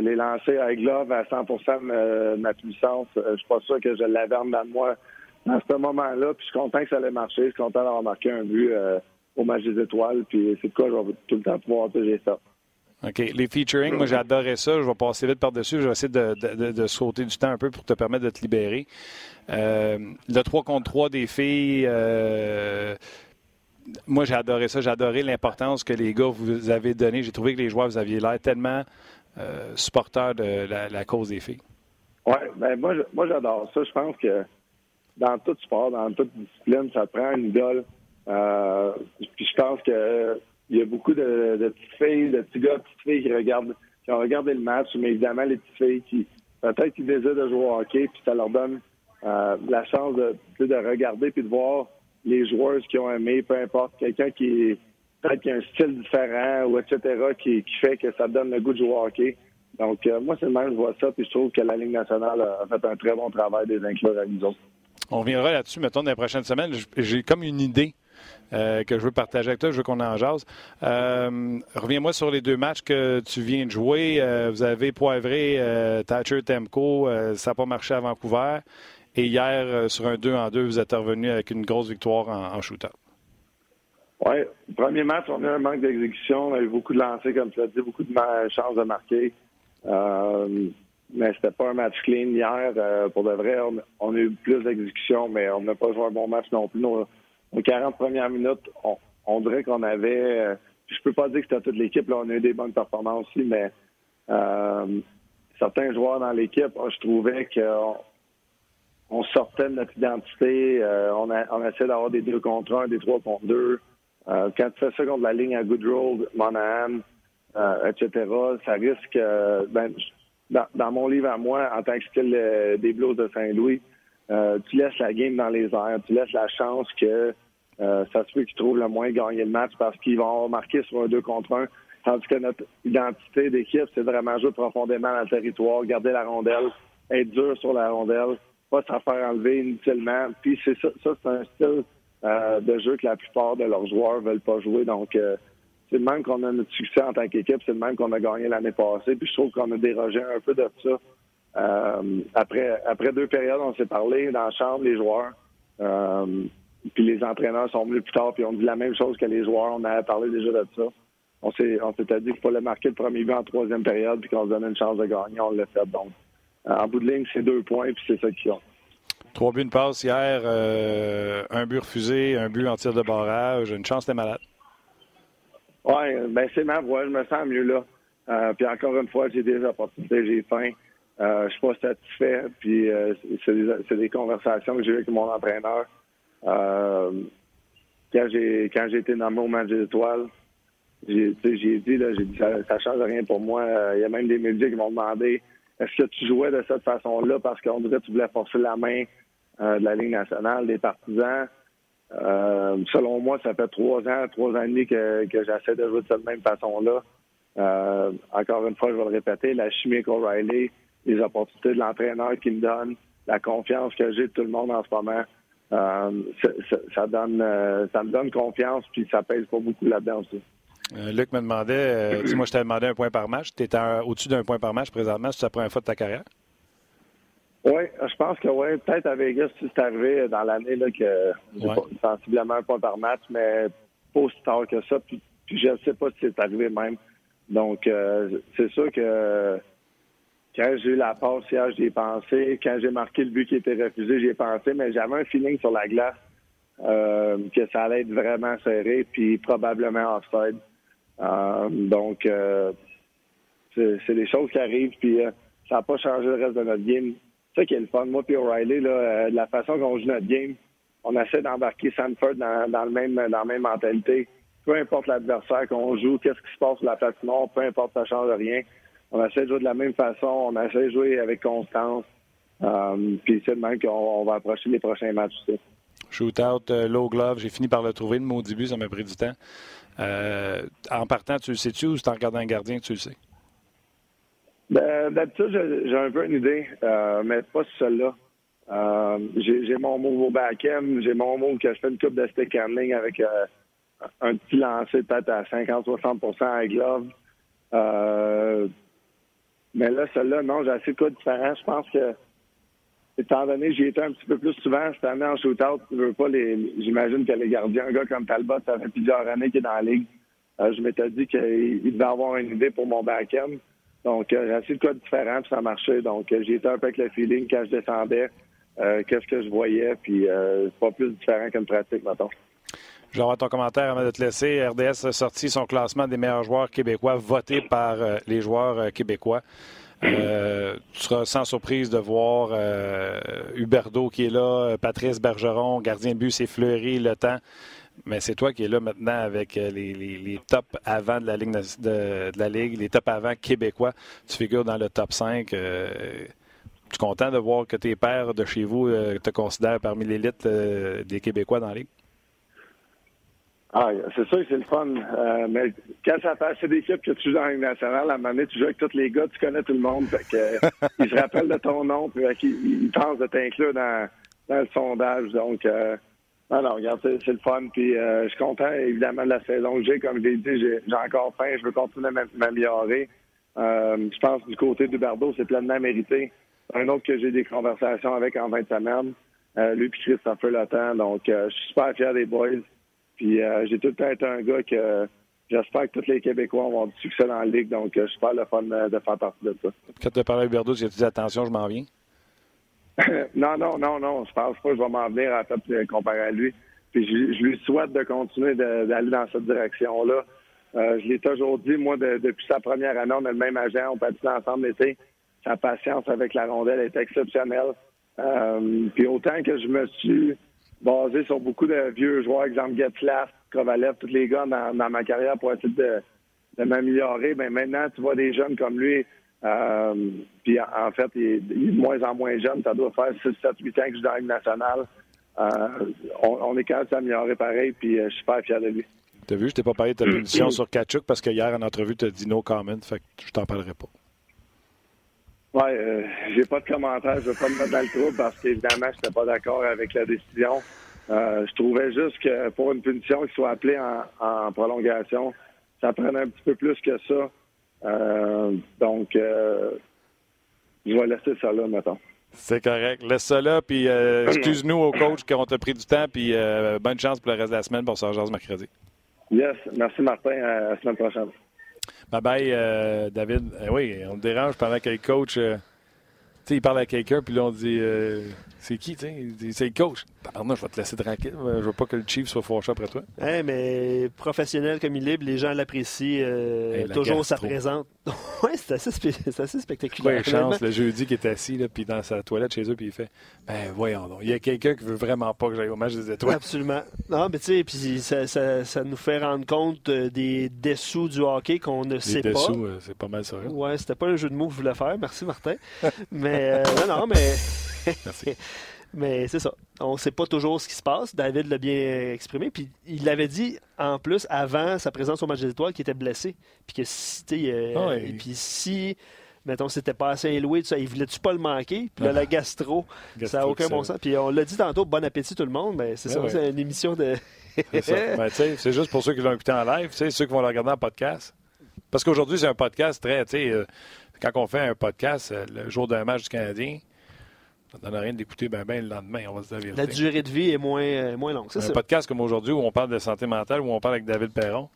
les lancer avec glove à 100 de ma puissance, je suis pas sûr que je l'avais en dedans de moi à ce moment-là. Puis je suis content que ça allait marcher. Je suis content d'avoir marqué un but au match des étoiles. Puis c'est de quoi je vais tout le temps pouvoir j'ai ça. OK. Les featuring, moi, j'adorais ça. Je vais passer vite par-dessus. Je vais essayer de, sauter du temps un peu pour te permettre de te libérer. Euh, le 3 contre 3 des filles, euh, moi, j'ai adoré ça. J'ai adoré l'importance que les gars vous avez donnée. J'ai trouvé que les joueurs, vous aviez l'air tellement euh, supporters de la, cause des filles. Oui, ben moi, moi j'adore ça. Je pense que dans tout sport, dans toute discipline, ça prend une idole. puis je pense que il y a beaucoup de, petites filles, de petits gars, de petites filles qui regardent, qui ont regardé le match, mais évidemment les petites filles qui peut-être qui désirent de jouer au hockey, puis ça leur donne euh, la chance de, de regarder puis de voir les joueurs qui ont aimé, peu importe, quelqu'un qui peut-être qui a un style différent ou etc. qui, fait que ça donne le goût de jouer au hockey. Donc euh, moi c'est le même, je vois ça, puis je trouve que la Ligue nationale a fait un très bon travail des inclure avec nous autres. On reviendra là-dessus, mettons, dans les prochaines semaines. J'ai comme une idée euh, que je veux partager avec toi. Je veux qu'on en jase. Euh, reviens-moi sur les deux matchs que tu viens de jouer. Euh, vous avez poivré Thatcher Temco. ça n'a pas marché à Vancouver. Et hier, sur un 2 en 2, vous êtes revenu avec une grosse victoire en, shooter. Oui, premier match, on a eu un manque d'exécution. On a eu beaucoup de lancers, comme tu l'as dit, beaucoup de chances de marquer. mais c'était pas un match clean hier. pour de vrai, on, a eu plus d'exécution, mais on n'a pas joué un bon match non plus aux 40 premières minutes, on, dirait qu'on avait. Euh, je peux pas dire que c'était toute l'équipe, là, on a eu des bonnes performances aussi, mais euh, certains joueurs dans l'équipe, je trouvais qu'on on sortait de notre identité. Euh, on, a, on essayait d'avoir des deux contre un, des trois contre deux. quand tu fais ça contre la ligne à Goodroll, Monahan, etc., ça risque. Ben, dans, dans, mon livre à moi, en tant que style des Blues de Saint-Louis, tu laisses la game dans les airs, tu laisses la chance que euh, ça se peut qu'ils trouvent le moins gagner le match parce qu'ils vont marquer sur un 2 contre 1. Tandis que notre identité d'équipe, c'est vraiment jouer profondément dans le territoire, garder la rondelle, être dur sur la rondelle, pas se faire enlever inutilement. Puis c'est ça, ça c'est un style euh, de jeu que la plupart de leurs joueurs veulent pas jouer. Donc euh, c'est le même qu'on a notre succès en tant qu'équipe, c'est le même qu'on a gagné l'année passée. Puis je trouve qu'on a dérogé un peu de ça. après, après deux périodes, on s'est parlé dans la chambre, les joueurs. Puis les entraîneurs sont venus plus tard, puis ont dit la même chose que les joueurs. On a parlé déjà de ça. On s'est, on s'était dit qu'il fallait marquer le premier but en troisième période, puis qu'on se donnait une chance de gagner. On l'a fait. Donc, euh, en bout de ligne, c'est deux points, puis c'est ça qu'ils ont. Trois buts, de passe hier, euh, un but refusé, un but en tir de barrage. Une chance, t'es malade. Oui, ben c'est ma voix. Je me sens mieux là. Euh, puis encore une fois, j'ai des opportunités, j'ai faim. Euh, je suis pas satisfait. Puis c'est, des, c'est des conversations que j'ai eues avec mon entraîneur. Euh, quand j'ai été nommé au match des étoiles, j'ai dit j'ai dit ça, ça change rien pour moi. Il y a même des médias qui m'ont demandé est-ce que tu jouais de cette façon-là parce qu'on dirait que tu voulais forcer la main euh, de la Ligue nationale, des partisans? Euh, selon moi, ça fait trois ans, trois ans et demi que, j'essaie de jouer de cette même façon-là. encore une fois, je vais le répéter, la chimie avec O'Reilly, les opportunités de l'entraîneur qui me donne, la confiance que j'ai de tout le monde en ce moment, euh, ça, donne, euh, ça me donne confiance, puis ça pèse pas beaucoup là-dedans aussi. Euh, Luc me demandait, dis moi je t'avais demandé un point par match. Tu es au-dessus d'un point par match présentement, c'est la première fois de ta carrière? Oui, je pense que oui. Peut-être à Vegas, c'est arrivé dans l'année là, que sensiblement un point par match, mais pas aussi tard que ça. Puis, je ne sais pas si c'est arrivé même. Donc, c'est sûr que quand j'ai eu la passe hier, j'y ai pensé. Quand j'ai marqué le but qui était refusé, j'y ai pensé. Mais j'avais un feeling sur la glace euh, que ça allait être vraiment serré, puis probablement offside. Euh, donc, euh, c'est des choses qui arrivent, puis ça n'a pas changé le reste de notre game. C'est ça qui est le fun. Moi puis O'Reilly, de la façon qu'on joue notre game, on essaie d'embarquer Sanford dans, le même, dans la même mentalité. Peu importe l'adversaire qu'on joue, qu'est-ce qui se passe sur la patinoire, peu importe, ça change rien on essaie de jouer de la même façon, on essaie de jouer avec constance. Euh, puis c'est de même qu'on va approcher les prochains matchs aussi. Shootout, euh, low glove, j'ai fini par le trouver. Le mot début, ça m'a pris du temps. Euh, en partant, tu le sais-tu ou c'est en regardant un gardien que tu le sais? Ben, d'habitude, j'ai un peu une idée, mais pas celle-là. j'ai mon move au back-end, j'ai mon move que je fais une coupe de stick handling avec un petit lancer peut-être à 50-60% à glove. Mais là, celle-là, non, j'ai assez de cas différents. Je pense que, étant donné j'y étais un petit peu plus souvent, cette année en shootout, tu veux pas les. J'imagine que les gardiens, un gars comme Talbot, ça fait plusieurs années qu'il est dans la ligue. Euh, je m'étais dit qu'il devait avoir une idée pour mon back-end. Donc, euh, j'ai assez de cas différents, puis ça marchait. Donc, euh, j'ai été un peu avec le feeling quand je descendais, qu'est-ce que je voyais, puis c'est pas plus différent qu'une pratique, maintenant. Je vais avoir ton commentaire avant de te laisser. RDS a sorti son classement des meilleurs joueurs québécois voté par euh, les joueurs euh, québécois. Euh, tu seras sans surprise de voir Huberdo qui est là, Patrice Bergeron, gardien de but, c'est Fleury, le temps. Mais c'est toi qui es là maintenant avec les, les, tops avant de la, ligue de, la Ligue, les tops avant québécois. Tu figures dans le top 5. tu es content de voir que tes pères de chez vous te considèrent parmi l'élite des Québécois dans la Ligue? Ah, c'est sûr que c'est le fun. Euh, mais quand ça fait assez d'équipes que tu joues dans la nationale, à un moment donné, tu joues avec tous les gars, tu connais tout le monde. Fait que, euh, ils se rappellent de ton nom, puis ils, pensent de t'inclure dans, dans le sondage. Donc, euh, non, regarde, c'est, le fun. Puis, euh, je suis content, évidemment, de la saison que j'ai. Comme je l'ai dit, j'ai, encore faim. Je veux continuer à m'améliorer. je pense du côté du Bardo, c'est pleinement mérité. Un autre que j'ai des conversations avec en 20 semaines. lui puis Christopher Latin. Donc, je suis super fier des boys. Puis euh, j'ai tout le temps été un gars que j'espère que tous les Québécois vont avoir du succès dans la Ligue. Donc, euh, je suis pas le fun euh, de faire partie de ça. Quand tu as parlé à Huberdo, j'ai dit attention, je m'en viens? <laughs> non, non, non, non. Je pense pas que je vais m'en venir en fait comparé à lui. Puis je, lui souhaite de continuer d'aller dans cette direction-là. je l'ai toujours dit, moi, depuis sa première année, on a le même agent, on patine ensemble l'été. Sa patience avec la rondelle est exceptionnelle. puis autant que je me suis basé sur beaucoup de vieux joueurs, exemple Getzlaff, Kovalev, tous les gars dans, ma carrière pour essayer de, m'améliorer. Mais maintenant, tu vois des jeunes comme lui, euh, puis en, fait, il est, de moins en moins jeune. Ça doit faire 6, 7, 8 ans que je suis dans la nationale. Euh, on, est quand même amélioré pareil, puis euh, je suis super fier de lui. T'as vu, je t'ai pas parlé de ta punition sur Kachuk parce que hier, en entrevue, tu as dit no comment, fait que je t'en parlerai pas. Oui, euh, j'ai pas de commentaire. Je veux pas me mettre dans le trouble parce qu'évidemment, je n'étais pas d'accord avec la décision. Euh, je trouvais juste que pour une punition qui soit appelée en, prolongation, ça prenait un petit peu plus que ça. Euh, donc, je vais laisser ça là, maintenant. C'est correct. Laisse ça là, puis <clears throat> excuse-nous au coach qu'on t'a pris du temps, puis bonne chance pour le reste de la semaine pour ce mercredi. Yes. Merci, Martin. À la semaine prochaine. Bye bye, euh, David. Eh oui, on te dérange pendant que le coach. Euh, tu sais, il parle à quelqu'un, puis là, on dit euh, c'est qui, tu sais? C'est le coach. Pardon, je vais te laisser tranquille. Je veux pas que le Chief soit fâché après toi. Hey, mais professionnel comme il est, les gens l'apprécient. toujours ça présente. <laughs> oui, c'est assez, assez, spectaculaire. Chance, le jeudi qui est assis, là, puis dans sa toilette chez eux, puis il fait Ben, voyons donc. Il y a quelqu'un qui veut vraiment pas que j'aille au match des étoiles. Absolument. Non, mais tu sais, puis ça, ça, ça, nous fait rendre compte des dessous du hockey qu'on ne sait pas. Dessous, c'est pas mal ça. Ouais, c'était pas un jeu de mots que je voulais faire. Merci, Martin. <laughs> mais, non, non, mais. Merci. <laughs> Mais c'est ça. On ne sait pas toujours ce qui se passe. David l'a bien exprimé. Puis il l'avait dit en plus avant sa présence au match des étoiles qu'il était blessé. Puis que si, euh, ah puis si mettons, c'était pas à Saint-Louis, tout ça, il voulait-tu pas le manquer? Puis là, la gastro, ça n'a aucun bon sens. Puis on l'a dit tantôt, bon appétit tout le monde, mais c'est Ben ça, ouais. c'est une émission de... C'est ça. <laughs> Ben, juste pour ceux qui l'ont écouté en live, tu sais, ceux qui vont le regarder en podcast. Parce qu'aujourd'hui, c'est un podcast très. tu sais, euh, quand on fait un podcast euh, le jour d'un match du Canadien, ça ne donne rien d'écouter ben, ben le lendemain, on va se dire la durée de vie est moins, euh, moins longue, c'est Un podcast comme aujourd'hui où on parle de santé mentale, où on parle avec David Perron,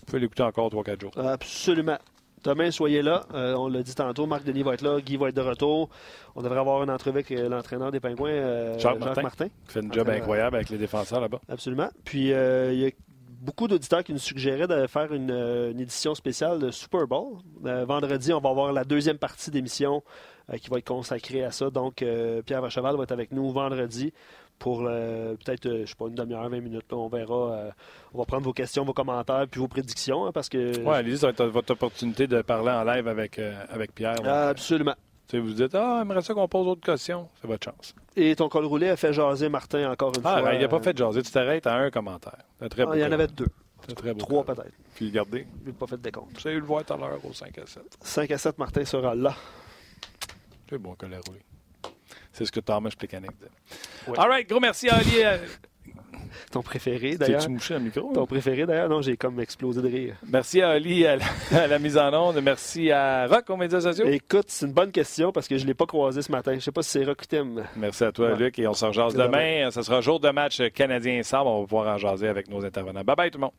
vous pouvez l'écouter encore 3-4 jours. Absolument. Demain, soyez là. Euh, on l'a dit tantôt, Marc Denis va être là, Guy va être de retour. On devrait avoir une entrevue avec euh, l'entraîneur des Pingouins, euh, Jacques Jacques, Martin. Martin. Il fait une job incroyable avec les défenseurs là-bas. Absolument. Puis, euh, il y a beaucoup d'auditeurs qui nous suggéraient de faire une, une édition spéciale de Super Bowl. Vendredi, on va avoir la deuxième partie d'émission qui va être consacrée à ça. Donc, euh, Pierre Vacheval va être avec nous vendredi pour euh, peut-être, euh, je sais pas, une demi-heure, 20 minutes. là. on verra. euh, on va prendre vos questions, vos commentaires, puis vos prédictions, hein, parce que... Ouais, allez-y, ça va être votre opportunité de parler en live avec, euh, avec Pierre. Donc, euh, Absolument. sais, vous dites, ah, j'aimerais ça qu'on pose d'autres questions. C'est votre chance. Et ton col roulé a fait jaser Martin encore une Ah, fois. il n'a pas Euh, fait jaser. Tu t'arrêtes à un commentaire. Très ah, il y en avait deux. Très beau Trois peut-être. Puis regardez. Je n'ai pas fait de décompte. Vous allez le voir tout à l'heure au 5 à 7. 5 à 7, Martin sera là. C'est bon, collet roulé. C'est ce que Thomas Plekanec dit. Ouais. All right, gros merci à Ali. euh, <laughs> Ton préféré, d'ailleurs. T'es-tu mouché le micro? Ton préféré, d'ailleurs. Non, j'ai comme explosé de rire. Merci à Ali à la, <laughs> à la mise en onde. Merci à Rock aux médias sociaux. Écoute, c'est une bonne question parce que je ne l'ai pas croisé ce matin. Je ne sais pas si c'est Rock ou Tim. Merci à toi, Ouais. Luc. Et on se rejase Demain. demain. Ce sera jour de match canadien-Sable. On va pouvoir en jaser avec nos intervenants. Bye bye, tout le monde.